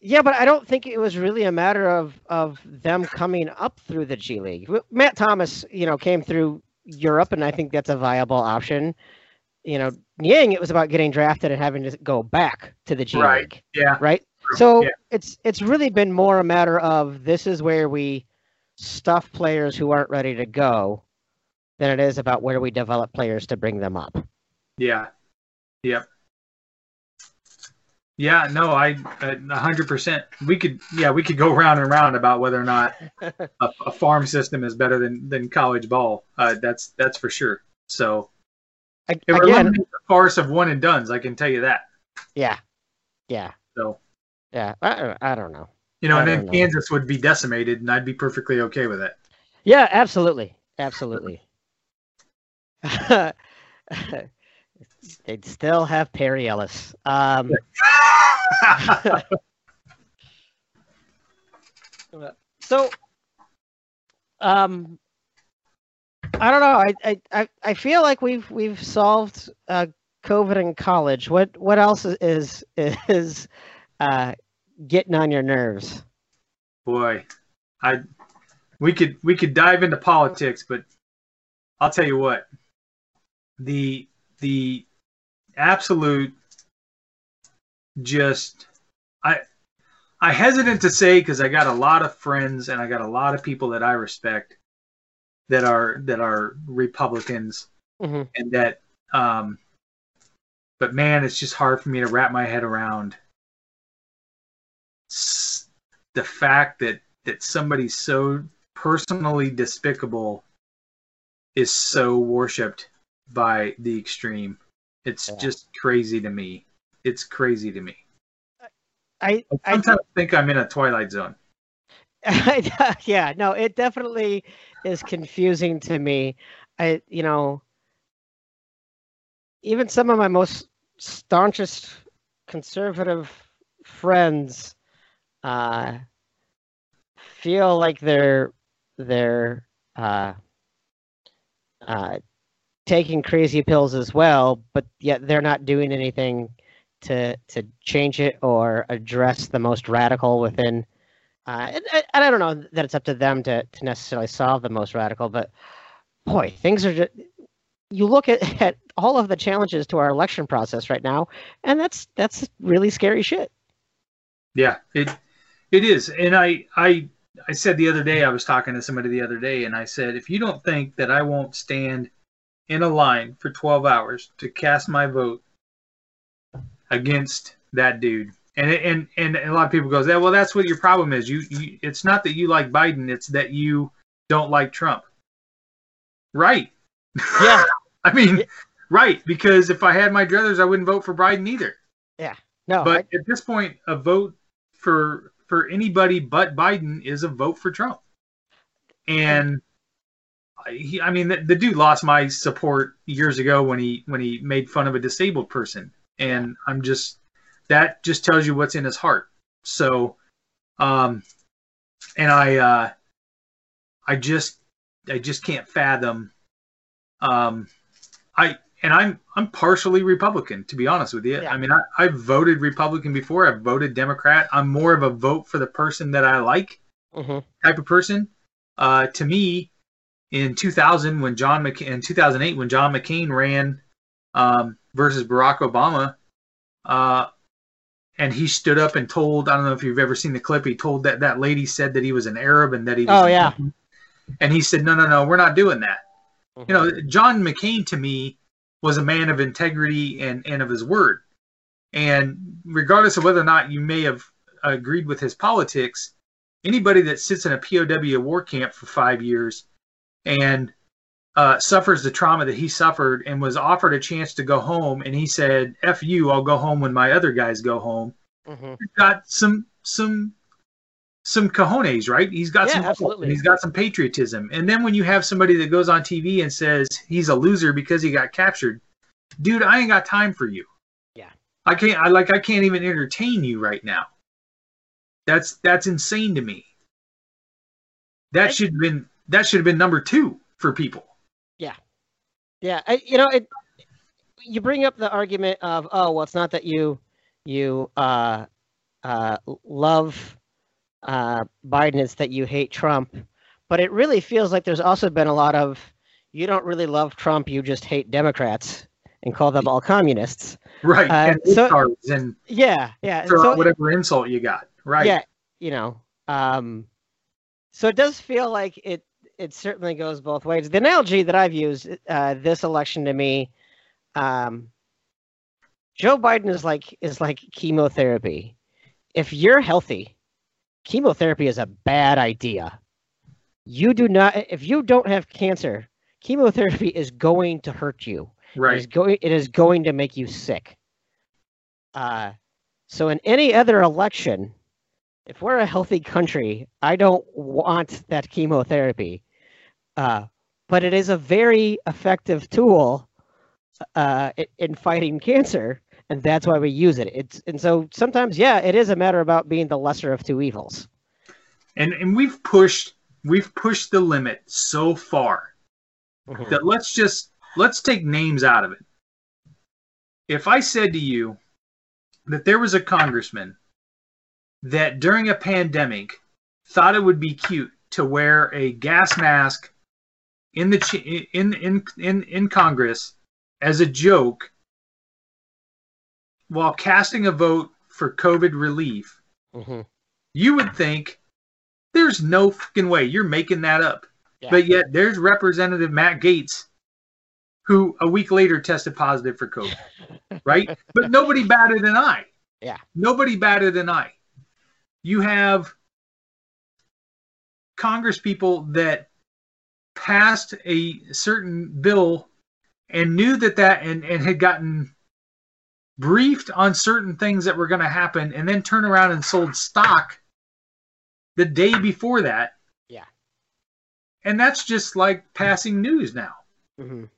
S1: Yeah, but I don't think it was really a matter of of them coming up through the G League. Matt Thomas, you know, came through Europe, and I think that's a viable option. you know, Niang, it was about getting drafted and having to go back to the G
S2: Right.
S1: League,
S2: Yeah.
S1: right?
S2: True.
S1: So
S2: Yeah.
S1: it's it's really been more a matter of this is where we stuff players who aren't ready to go than it is about where we develop players to bring them up.
S2: Yeah. Yep. Yeah, no, I a hundred percent. We could, yeah, we could go round and round about whether or not a, a farm system is better than than college ball. Uh, that's that's for sure. So
S1: A-
S2: it
S1: Again,
S2: the farce of one and dones. I can tell you that.
S1: yeah, yeah,
S2: So
S1: yeah. I, I don't know.
S2: you know,
S1: I
S2: and then
S1: know.
S2: Kansas would be decimated, and I'd be perfectly okay with it.
S1: Yeah, absolutely, absolutely. They'd still have Perry Ellis. Um, so, um, I don't know. I, I, I, feel like we've we've solved uh, COVID in college. What what else is is, is uh, getting on your nerves?
S2: Boy, I we could we could dive into politics, but I'll tell you what. The the absolute just I I hesitant to say because I got a lot of friends and I got a lot of people that I respect that are that are Republicans
S1: hmm
S2: and that um but man it's just hard for me to wrap my head around the fact that that somebody so personally despicable is so worshipped by the extreme it's
S1: Yeah.
S2: just crazy to me it's crazy to me
S1: I,
S2: i
S1: I
S2: sometimes think i'm in a twilight zone
S1: yeah, no, it definitely is confusing to me. I, you know, even some of my most staunchest conservative friends uh, feel like they're they're uh, uh, taking crazy pills as well, but yet they're not doing anything to to change it or address the most radical within uh, and, and I don't know that it's up to them to, to necessarily solve the most radical, but boy, things are just. You look at, at all of the challenges to our election process right now, and that's that's really scary shit.
S2: Yeah, it it is. And I I I said the other day I was talking to somebody the other day and I said if you don't think that I won't stand in a line for 12 hours to cast my vote against that dude. And and and a lot of people goes, "Yeah, well that's what your problem is. You, you it's not that you like Biden, it's that you don't like Trump." Right.
S1: Yeah.
S2: I mean, right, because if I had my druthers I wouldn't vote for Biden either Yeah.
S1: No,
S2: but at this point, a vote for for anybody but Biden is a vote for Trump. And I- he, I mean, the, the dude lost my support years ago when he when he made fun of a disabled person, and I'm just that just tells you what's in his heart. So, um, and I uh, I just I just can't fathom. Um, I and I'm I'm partially Republican to be honest with you.
S1: Yeah.
S2: I mean, I, I've voted Republican before. I've voted Democrat. I'm more of a vote for the person that I like
S1: I, mhm.
S2: type of person. Uh, to me, in 2000 when John McCain, in 2008 when John McCain ran um, versus Barack Obama, uh, and he stood up and told I don't know if you've ever seen the clip. He told that that lady said that he was an Arab and that he was
S1: Oh, yeah.
S2: and he said no no no we're not doing that.
S1: Mhm.
S2: You know, John McCain to me was a man of integrity and, and of his word. And regardless of whether or not you may have agreed with his politics, anybody that sits in a POW war camp for five years and uh, suffers the trauma that he suffered and was offered a chance to go home, and he said, "F you, I'll go home when my other guys go home."
S1: Mhm.
S2: Got some some some cojones, right? He's got
S1: Yeah,
S2: some
S1: absolutely.
S2: he's got some patriotism. And then when you have somebody that goes on TV and says he's a loser because he got captured, dude, I ain't got time for you.
S1: Yeah.
S2: I can't. I like. I can't even entertain you right now. That's that's insane to me. That should have been that should have been number two for people.
S1: Yeah, I, you know, it. You bring up the argument of, oh, well, it's not that you you uh, uh, love uh, Biden; it's that you hate Trump. But it really feels like there's also been a lot of you don't really love Trump; you just hate Democrats and call them all communists.
S2: Right.
S1: Uh,
S2: and
S1: so-
S2: and
S1: Yeah, yeah.
S2: throw
S1: so-
S2: whatever insult you got. Right.
S1: Yeah, you know. Um, so it does feel like it. It certainly goes both ways. The analogy that I've used uh, this election to me, um, Joe Biden is like is like chemotherapy. If you're healthy, chemotherapy is a bad idea. You do not. If you don't have cancer, chemotherapy is going to hurt you. It is
S2: Right.
S1: going. It is going to make you sick. Uh, so in any other election, if we're a healthy country, I don't want that chemotherapy. Uh, but it is a very effective tool uh, in fighting cancer, and that's why we use it. It's and so sometimes, yeah, it is a matter about being the lesser of two evils.
S2: And and we've pushed we've pushed the limit so far
S1: Mhm.
S2: that let's just let's take names out of it. If I said to you that there was a congressman that during a pandemic thought it would be cute to wear a gas mask in the in in in in Congress as a joke while casting a vote for COVID relief,
S1: Mhm.
S2: you would think there's no fucking way you're making that up.
S1: Yeah.
S2: But yet there's Representative Matt Gaetz who a week later tested positive for COVID, right? but nobody batted an eye.
S1: Yeah.
S2: Nobody batted an eye. You have Congress people that passed a certain bill and knew that that and, and had gotten briefed on certain things that were going to happen and then turn around and sold stock the day before that.
S1: Yeah.
S2: And that's just like passing news now.
S1: Mhm.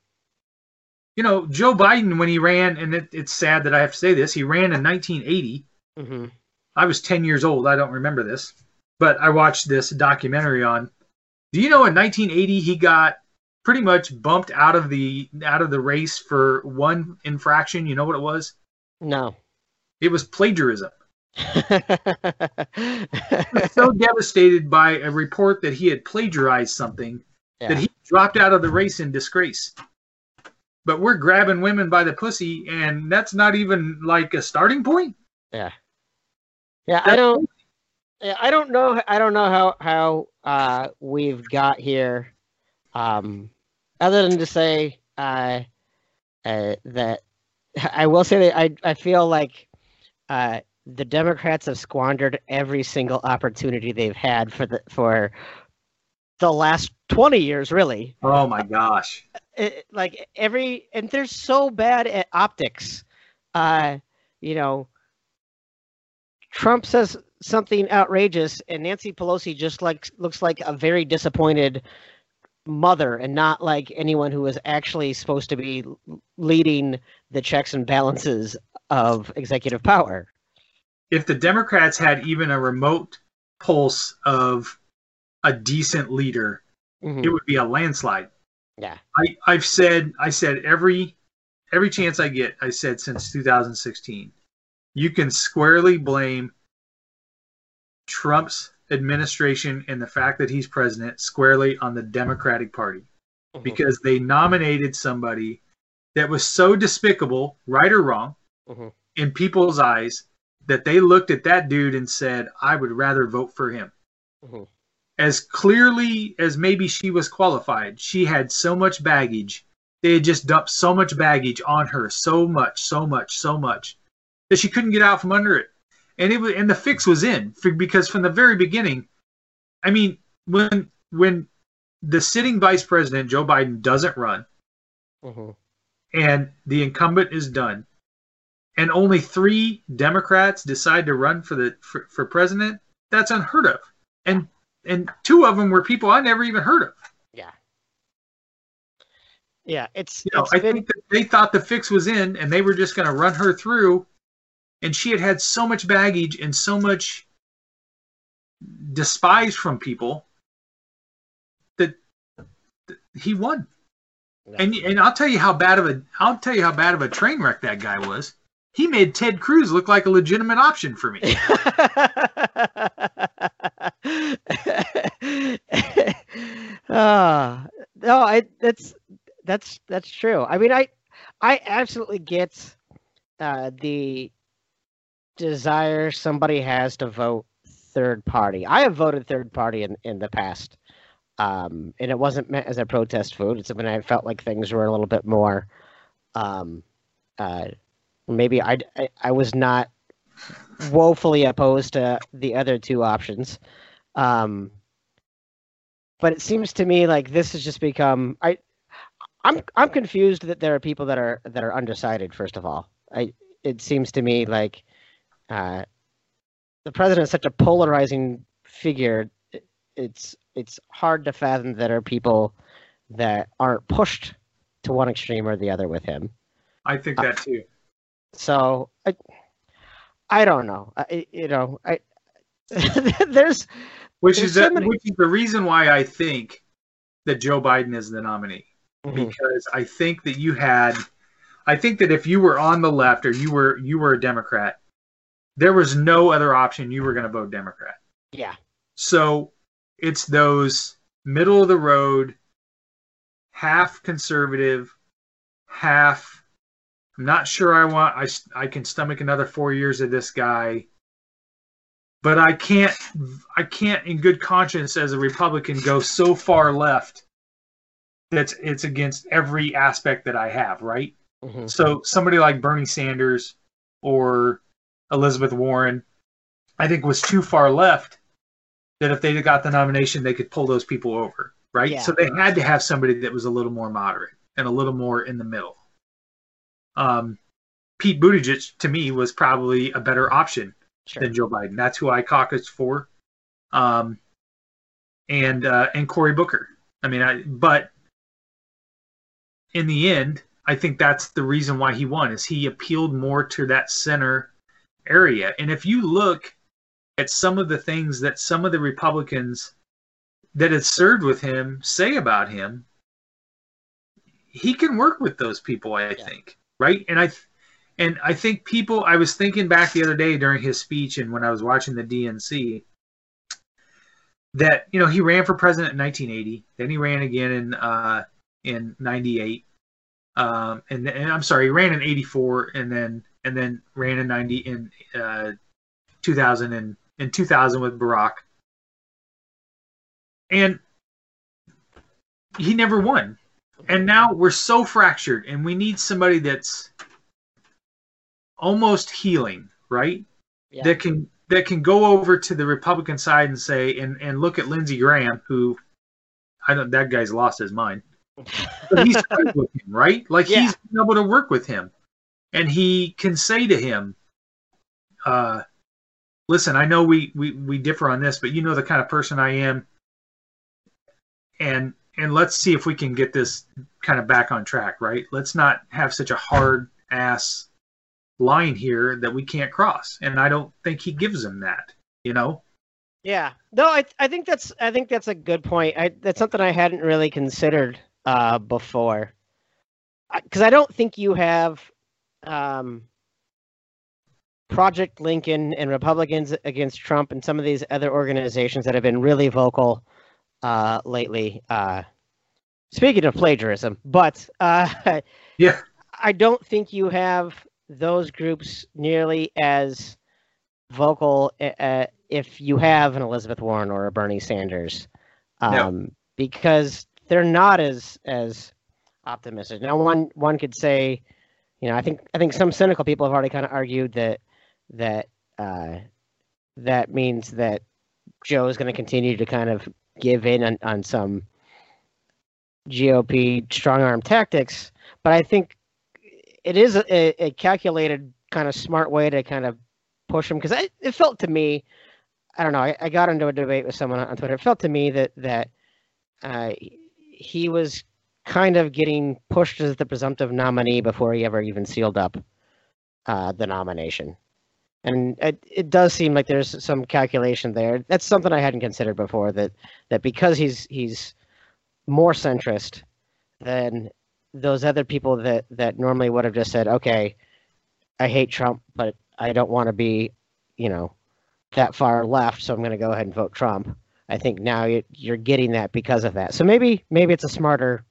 S2: You know, Joe Biden, when he ran, and it, it's sad that I have to say this, he ran in 1980.
S1: Mhm.
S2: I was 10 years old. I don't remember this, but I watched this documentary on. Do you know in 1980 he got pretty much bumped out of the out of the race for one infraction? You know what it was?
S1: No.
S2: It was plagiarism. was so devastated by a report that he had plagiarized something
S1: Yeah.
S2: that he dropped out of the race in disgrace. But we're grabbing women by the pussy, and that's not even like a starting point.
S1: Yeah. Yeah, I don't yeah, I don't know I don't know how how uh we've got here um other than to say uh, uh that I will say that I I feel like uh the Democrats have squandered every single opportunity they've had for the for the last 20 years really
S2: Oh my gosh.
S1: it, like every and they're so bad at optics uh you know trump says something outrageous and nancy pelosi just like looks like a very disappointed mother and not like anyone who is actually supposed to be leading the checks and balances of executive power
S2: If the Democrats had even a remote pulse of a decent leader,
S1: Mhm.
S2: it would be a landslide.
S1: yeah
S2: I, I've said I said every every chance I get, I said since 2016, you can squarely blame Trump's administration and the fact that he's president squarely on the Democratic Party
S1: Mhm.
S2: because they nominated somebody that was so despicable, right or wrong,
S1: Mhm.
S2: in people's eyes that they looked at that dude and said, I would rather vote for him.
S1: Mhm.
S2: As clearly as maybe she was qualified, she had so much baggage. They had just dumped so much baggage on her, so much, so much, so much, that she couldn't get out from under it. And it was, and the fix was in because from the very beginning, I mean, when when the sitting vice president Joe Biden doesn't run,
S1: Mhm.
S2: and the incumbent is done, and only three Democrats decide to run for the for, for president, that's unheard of. And and two of them were people I never even heard of.
S1: yeah yeah it's,
S2: You know,
S1: it's
S2: I
S1: been-
S2: think that they thought the fix was in, and they were just going to run her through. And she had had so much baggage and so much despise from people that, that he won.
S1: Yeah.
S2: And and I'll tell you how bad of a I'll tell you how bad of a train wreck that guy was. He made Ted Cruz look like a legitimate option for me.
S1: Ah, no, I that's that's that's true. I mean, I I absolutely get uh, the desire somebody has to vote third party. I have voted third party in, in the past. Um, and it wasn't meant as a protest vote. It's when I felt like things were a little bit more, um, uh, maybe I, I, I was not woefully opposed to the other two options. Um, but it seems to me like this has just become I I'm I'm confused that there are people that are that are undecided. First of all, I it seems to me like uh, the president is such a polarizing figure. It's it's hard to fathom that there are people that aren't pushed to one extreme or the other with him.
S2: I think that too.
S1: So I I don't know. I, you know I there's
S2: which
S1: there's
S2: is
S1: so
S2: the,
S1: many-
S2: which is the reason why I think that Joe Biden is the nominee.
S1: Mhm.
S2: because I think that you had I think that if you were on the left or you were you were a Democrat, there was no other option you were going to vote Democrat.
S1: yeah
S2: So it's those middle of the road, half conservative, half I'm not sure I want I I can stomach another 4 years of this guy. But I can't I can't in good conscience as a Republican go so far left that's it's against every aspect that I have, right?
S1: Mhm.
S2: So somebody like Bernie Sanders or Elizabeth Warren, I think was too far left that if they got the nomination, they could pull those people over, right?
S1: Yeah.
S2: So they had to have somebody that was a little more moderate and a little more in the middle. Um, Pete Buttigieg to me was probably a better option
S1: sure
S2: than Joe Biden. That's who I caucused for. Um, and uh, and Cory Booker. I mean, I but in the end, I think that's the reason why he won is he appealed more to that center area. And if you look at some of the things that some of the Republicans that had served with him say about him, he can work with those people. I
S1: Yeah.
S2: think, right? And I, and I think people. I was thinking back the other day during his speech and when I was watching the DNC that you know he ran for president in 1980, then he ran again in uh, in 98, um, and, and I'm sorry, he ran in 84, and then and then ran in 90 in uh, 2000 and in 2000 with Barack, and he never won. And now we're so fractured, and we need somebody that's almost healing, right?
S1: yeah
S2: that can that can go over to the Republican side and say and and look at Lindsey Graham, who I don't that guy's lost his mind, but he's friends with him, right? Like
S1: Yeah.
S2: he's been able to work with him, and he can say to him, uh, "Listen, I know we we we differ on this, but you know the kind of person I am, and and let's see if we can get this kind of back on track, right? Let's not have such a hard ass." line here that we can't cross and i don't think he gives him that you know
S1: Yeah. No, I I think that's I think that's a good point. I that's something I hadn't really considered uh before. Cuz I don't think you have um Project Lincoln and Republicans against Trump and some of these other organizations that have been really vocal uh lately uh speaking of plagiarism, but uh
S2: yeah
S1: I don't think you have those groups nearly as vocal uh, if you have an Elizabeth Warren or a Bernie Sanders,
S2: No.
S1: um, because they're not as as optimistic. Now, one one could say, you know, I think I think some cynical people have already kind of argued that that uh, that means that Joe is going to continue to kind of give in on, on some GOP strong arm tactics, but I think it is a, a calculated kind of smart way to kind of push him because it felt to me, I don't know, I, I got into a debate with someone on Twitter. It felt to me that that uh, he was kind of getting pushed as the presumptive nominee before he ever even sealed up uh, the nomination. And it, it does seem like there's some calculation there. That's something I hadn't considered before. That that because he's he's more centrist than those other people that that normally would have just said, "Okay, I hate Trump, but I don't want to be, you know, that far left, so I'm going to go ahead and vote Trump." I think now you- you're getting that because of that. So maybe maybe it's a smarter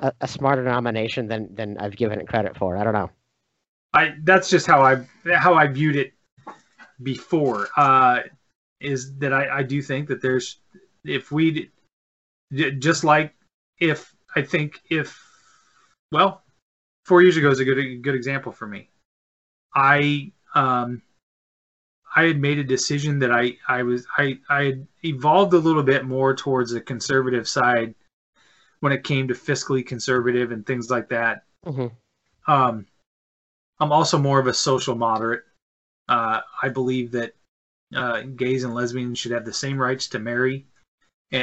S1: a, a smarter nomination than than I've given it credit for. I don't know.
S2: I that's just how I how I viewed it before. Uh, is that I, I do think that there's if we just like if I think if well four years ago is a good good example for me. I um I had made a decision that I I was I I had evolved a little bit more towards the conservative side when it came to fiscally conservative and things like that.
S1: Mm-hmm.
S2: Um, I'm also more of a social moderate. Uh, I believe that uh, gays and lesbians should have the same rights to marry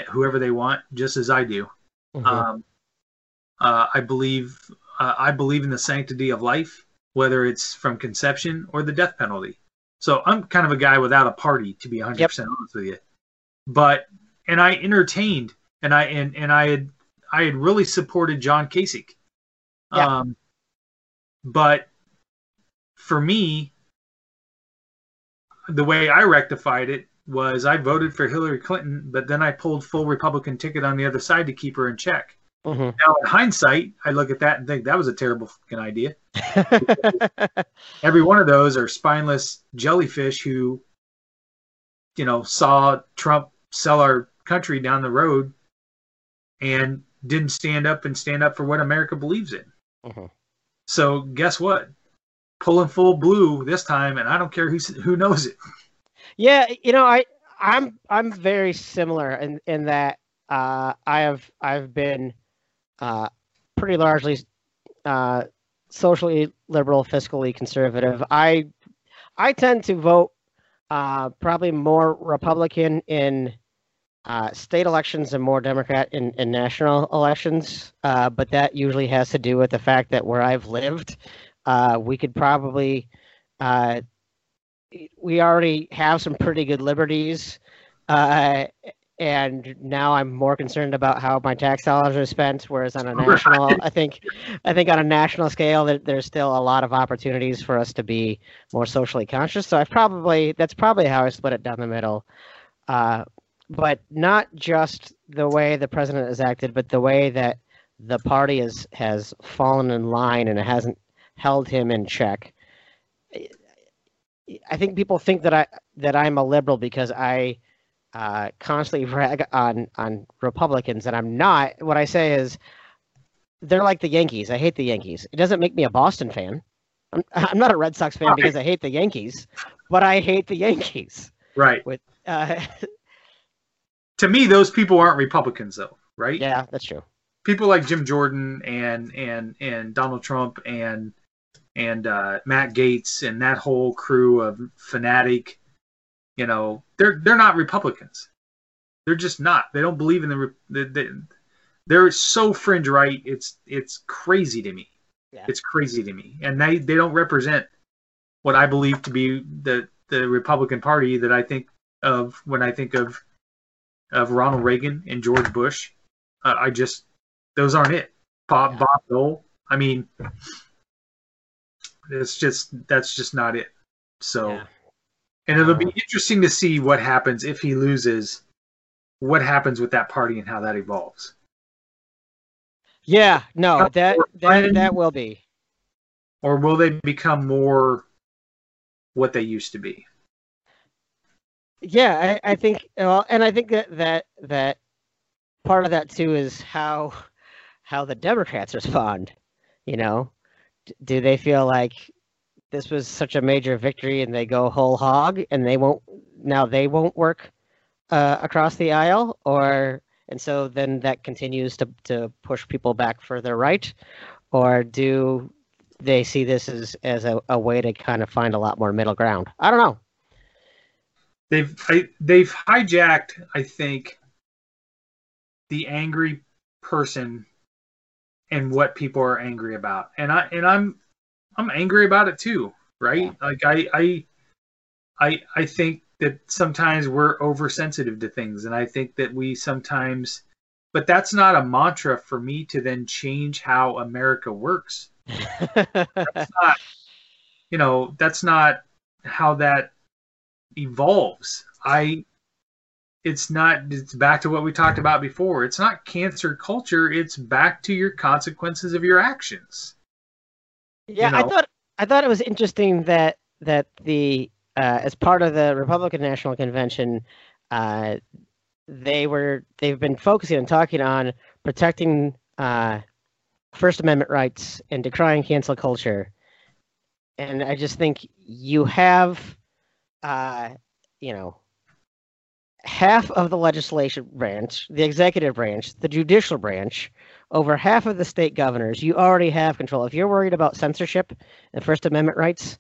S2: whoever they want, just as I do.
S1: Mhm.
S2: Um, uh, I believe uh, I believe in the sanctity of life, whether it's from conception or the death penalty. So I'm kind of a guy without a party, to be 100 percent honest with you. But and I entertained and I and, and I had I had really supported John Kasich.
S1: Yeah.
S2: Um, but for me, the way I rectified it was I voted for Hillary Clinton, but then I pulled full Republican ticket on the other side to keep her in check.
S1: Mhm.
S2: Now, in hindsight, I look at that and think that was a terrible fucking idea. Every one of those are spineless jellyfish who, you know, saw Trump sell our country down the road and didn't stand up and stand up for what America believes in.
S1: Mhm.
S2: So guess what? Pulling full blue this time, and I don't care who who knows it.
S1: Yeah, you know, I I'm I'm very similar in in that uh, I have I've been uh, pretty largely uh, socially liberal, fiscally conservative. I I tend to vote uh, probably more Republican in uh, state elections and more Democrat in, in national elections. Uh, but that usually has to do with the fact that where I've lived, uh, we could probably uh, we already have some pretty good liberties. Uh, and now I'm more concerned about how my tax dollars are spent. Whereas on a national, I think, I think on a national scale, that there's still a lot of opportunities for us to be more socially conscious. So I've probably that's probably how I split it down the middle. But not just the way the president has acted, but the way that the party has has fallen in line and it hasn't held him in check. I think people think that I that I'm a liberal because I uh, constantly rag on on Republicans, and I'm not. What I say is they're like the Yankees. I hate the Yankees. It doesn't make me a Boston fan. I'm, I'm not a Red Sox fan because I hate the Yankees, but I hate the Yankees.
S2: Right.
S1: With uh,
S2: To me, those people aren't Republicans, though. Right.
S1: yeah, that's true.
S2: People like Jim Jordan and and and Donald Trump and and uh, Matt Gaetz and that whole crew of fanatic, you know, they're they're not Republicans. They're just not. They don't believe in the. Re- the, the they're so fringe right. It's it's crazy to me.
S1: Yeah.
S2: It's crazy to me, and they they don't represent what I believe to be the the Republican Party that I think of when I think of of Ronald Reagan and George Bush. Uh, I just those aren't it. Bob Bob Dole. I mean, it's just that's just not it. So,
S1: Yeah.
S2: and it'll be interesting to see what happens if he loses. What happens with that party and how that evolves.
S1: Yeah, no, that that that will be.
S2: or will they become more what they used to be?
S1: Yeah, I, I think well, and I think that that that part of that too is how how the Democrats respond. You know, do they feel like this was such a major victory and they go whole hog and they won't now they won't work uh, across the aisle, or and so then that continues to to push people back further right, or do they see this as as a, a way to kind of find a lot more middle ground? I don't know.
S2: They've I, they've hijacked, I think, the angry person and what people are angry about, and I and I'm I'm angry about it too, right? Like I I I I think that sometimes we're oversensitive to things, and I think that we sometimes, but that's not a mantra for me to then change how America works. That's not, you know, that's not how that evolves. I it's not it's back to what we talked about before it's not cancer culture it's back to your consequences of your actions
S1: Yeah, I
S2: know?
S1: thought I thought it was interesting that that the uh, as part of the Republican National Convention, uh, they were they've been focusing and talking on protecting uh, First Amendment rights and decrying cancel culture, and I just think you have, uh, you know. Half of the legislation branch, the executive branch, the judicial branch, over half of the state governors, you already have control. If you're worried about censorship and First Amendment rights,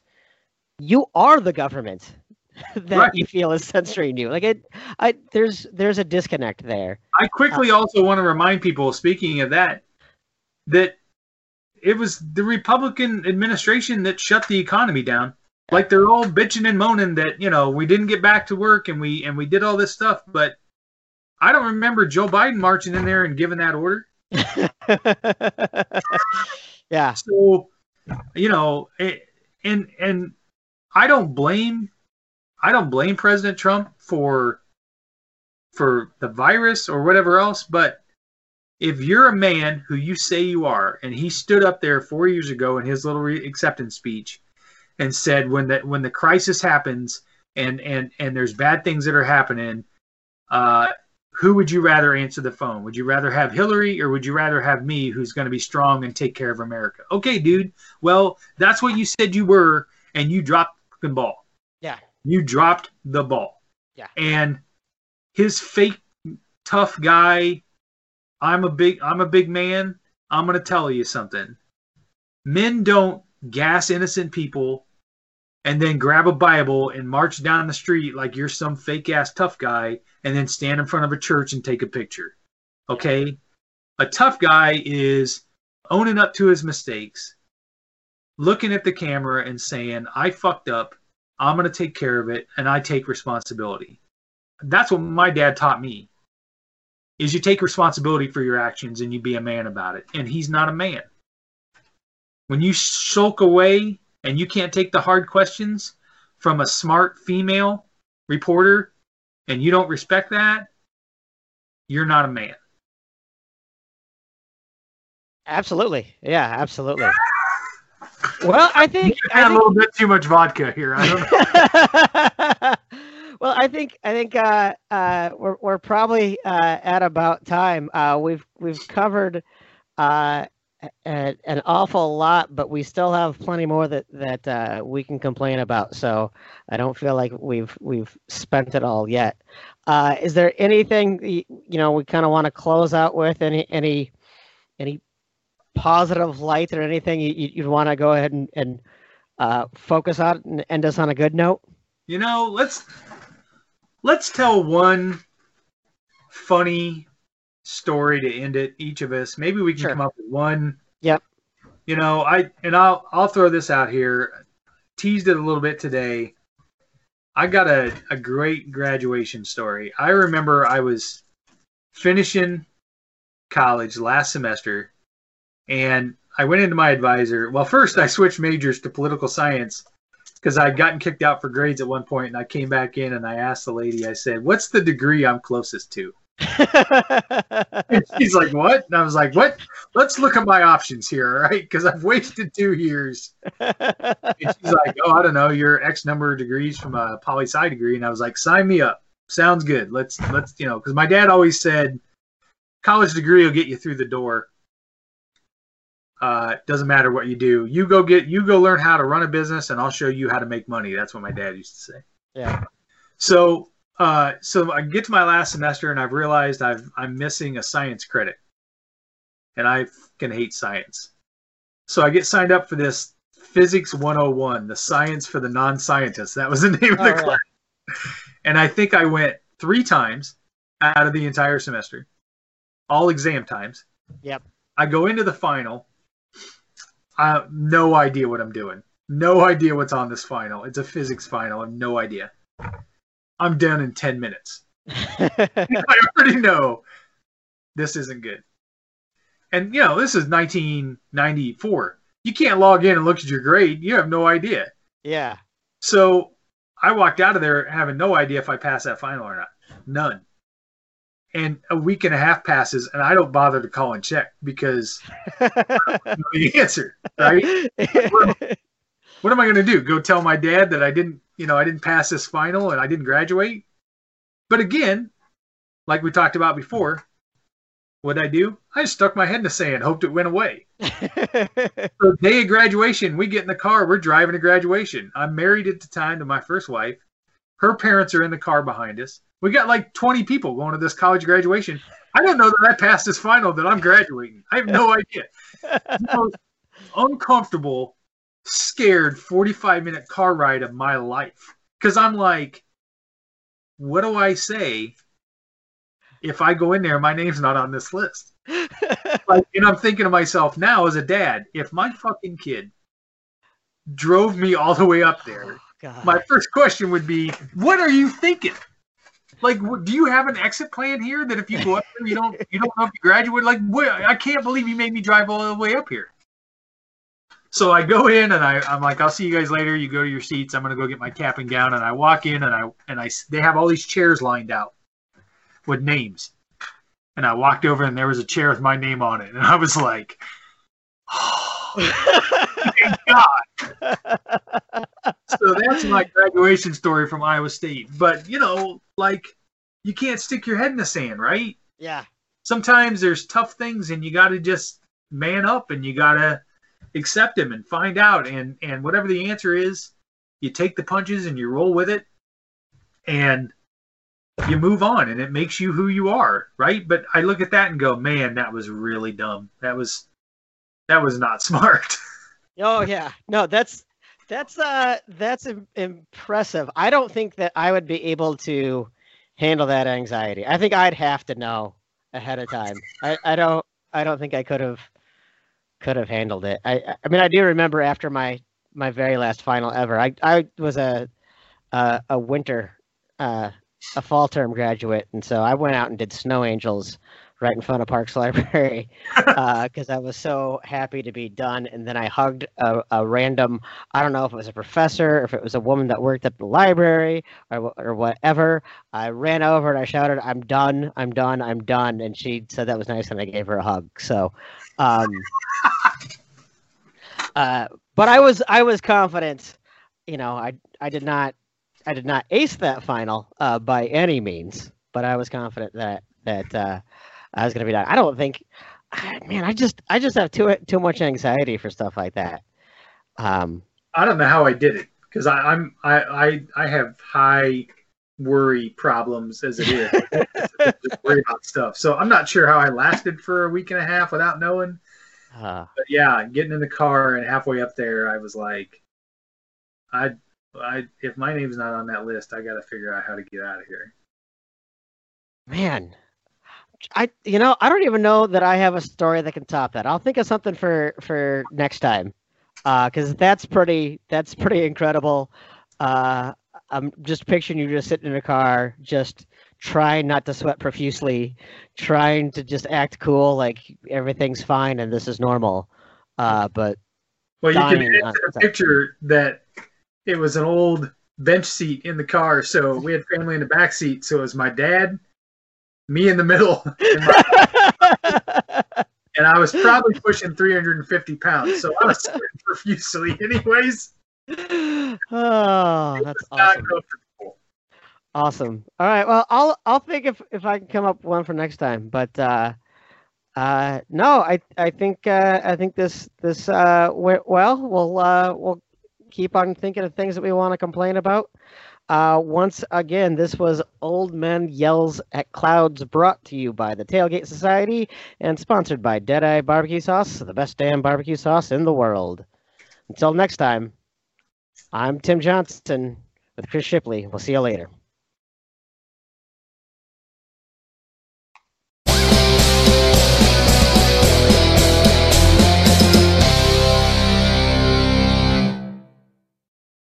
S1: you are the government that
S2: Right.
S1: you feel is censoring you. Like it, I there's there's a disconnect there.
S2: i quickly also want to remind people speaking of that that it was the republican administration that shut the economy down like they're all bitching and moaning that you know we didn't get back to work and we and we did all this stuff but i don't remember joe biden marching in there and giving that order.
S1: Yeah,
S2: so you know it, and and i don't blame i don't blame president trump for for the virus or whatever else but if you're a man who you say you are and he stood up there four years ago in his little re- acceptance speech and said when the when the crisis happens and and and there's bad things that are happening uh who would you rather answer the phone? Would you rather have Hillary or would you rather have me who's going to be strong and take care of America? Okay, dude. Well, that's what you said you were, and you dropped the ball.
S1: Yeah.
S2: You dropped the ball.
S1: Yeah.
S2: And his fake tough guy, I'm a big I'm a big man. I'm gonna tell you something. Men don't gas innocent people and then grab a Bible and march down the street like you're some fake ass tough guy and then stand in front of a church and take a picture. Okay? A tough guy is owning up to his mistakes, looking at the camera and saying, I fucked up. I'm going to take care of it and I take responsibility. That's what my dad taught me. Is you take responsibility for your actions and you be a man about it. And he's not a man. When you sulk away and you can't take the hard questions from a smart female reporter and you don't respect that, you're not a man.
S1: absolutely. Yeah, absolutely. Well, I think
S2: I had a little bit too much vodka here. I don't know.
S1: well, I think I think uh, uh, we're we're probably uh, at about time. Uh, we've we've covered uh, an awful lot, but we still have plenty more that that uh, we can complain about. So I don't feel like we've we've spent it all yet. Uh, is there anything you know we kind of want to close out with? Any any any positive light or anything you, you'd want to go ahead and, and uh, focus on and end us on a good note?
S2: You know, let's let's tell one funny story to end it. Each of us, maybe we can
S1: Sure.
S2: come up with one.
S1: Yep.
S2: You know, I and I'll I'll throw this out here. Teased it a little bit today. I got a, a great graduation story. I remember I was finishing college last semester and I went into my advisor. Well, first I switched majors to political science because I'd gotten kicked out for grades at one point, and I came back in and I asked the lady, I said, "What's the degree I'm closest to?" She's like, "What?" And I was like, "What? Let's look at my options here, right? Because I've wasted two years." And she's like, "Oh, I don't know, you're X number of degrees from a poli sci degree," and I was like, "Sign me up. Sounds good. Let's let's you know." Because my dad always said, "College degree will get you through the door." Uh, doesn't matter what you do. You go get you go learn how to run a business, and I'll show you how to make money. That's what my dad used to say.
S1: yeah.
S2: So, uh, so I get to my last semester, and I've realized I've I'm missing a science credit, and I can hate science. So I get signed up for this physics 101, the science for the non-scientists. That was the name of the
S1: right.
S2: class, and I think I went three times out of the entire semester, all exam times.
S1: Yep.
S2: I go into the final. I have no idea what I'm doing. No idea what's on this final. It's a physics final. I have no idea. I'm done in 10 minutes. I already know this isn't good. And, you know, this is 1994. You can't log in and look at your grade. You have no idea.
S1: yeah.
S2: So I walked out of there having no idea if I passed that final or not. None. and a week and a half passes, and I don't bother to call and check because I don't know the answer, right? What am I going to do? Go tell my dad that I didn't, you know, I didn't pass this final and I didn't graduate? But again, like we talked about before, what I do? I just stuck my head in the sand, hoped it went away. so day of graduation, we get in the car, we're driving to graduation. I'm married at the time to my first wife. Her parents are in the car behind us. We got like 20 people going to this college graduation. I don't know that I passed this final that I'm graduating. I have no idea. Most uncomfortable, scared 45 minute car ride of my life. Because I'm like, what do I say if I go in there, my name's not on this list? like, and I'm thinking to myself now as a dad, if my fucking kid drove me all the way up there, oh,
S1: God.
S2: my first question would be, what are you thinking? Like, do you have an exit plan here that if you go up there, you don't you don't know if you graduate? Like, what, I can't believe you made me drive all the way up here. So I go in and I, I'm like, I'll see you guys later. You go to your seats. I'm gonna go get my cap and gown. And I walk in and I and I they have all these chairs lined out with names. And I walked over and there was a chair with my name on it, and I was like, oh, thank God. so that's my graduation story from Iowa State. But you know, like you can't stick your head in the sand, right?
S1: yeah.
S2: Sometimes there's tough things and you got to just man up and you got to accept them and find out and and whatever the answer is, you take the punches and you roll with it and you move on and it makes you who you are, right? But I look at that and go, "Man, that was really dumb. That was that was not smart."
S1: Oh yeah. No, that's that's uh that's im- impressive. I don't think that I would be able to handle that anxiety. I think I'd have to know ahead of time. I, I don't I don't think I could have could have handled it. I I- mean I do remember after my my very last final ever. I I was a a, a winter uh a fall term graduate and so I went out and did snow angels right in front of Parks Library because I was so happy to be done. And then I hugged a, a random, I don't know if it was a professor, if it was a woman that worked at the library or, or whatever. I ran over and I shouted, I'm done, I'm done, I'm done. And she said that was nice and I gave her a hug. So, um, uh, but I was, I was confident, you know, I, I did not, I did not ace that final uh, by any means, but I was confident that, that, uh, I was going to be done. I don't think, man, I just I just have too too much anxiety for stuff like that. Um,
S2: I don't know how I did it because I'm I, I I have high worry problems as it is. Just worry about stuff. So I'm not sure how I lasted for a week and a half without knowing.
S1: Uh,
S2: But yeah, getting in the car and halfway up there, I was like, I I if my name's not on that list, I got to figure out how to get out of here.
S1: man, I you know I don't even know that I have a story that can top that. I'll think of something for for next time, because that's pretty that's pretty incredible. Uh, I'm just picturing you just sitting in a car, just trying not to sweat profusely, trying to just act cool, like everything's fine and this is normal. Uh, but
S2: Well, you can
S1: on-
S2: to the picture that it was an old bench seat in the car, so we had family in the back seat. So it was my dad, me in the middle, and, my, and I was probably pushing 350 pounds, so I was sweating profusely, anyways.
S1: oh, that's awesome. Awesome. All right. Well, I'll I'll think if if I can come up one for next time. But uh, uh, no, I I think uh, I think this this uh went well. We'll uh we'll keep on thinking of things that we want to complain about. Uh, once again, this was Old Men Yells at Clouds, brought to you by the Tailgate Society and sponsored by Deadeye Barbecue Sauce, the best damn barbecue sauce in the world. Until next time, I'm Tim Johnson with Chris Shipley. We'll see you later.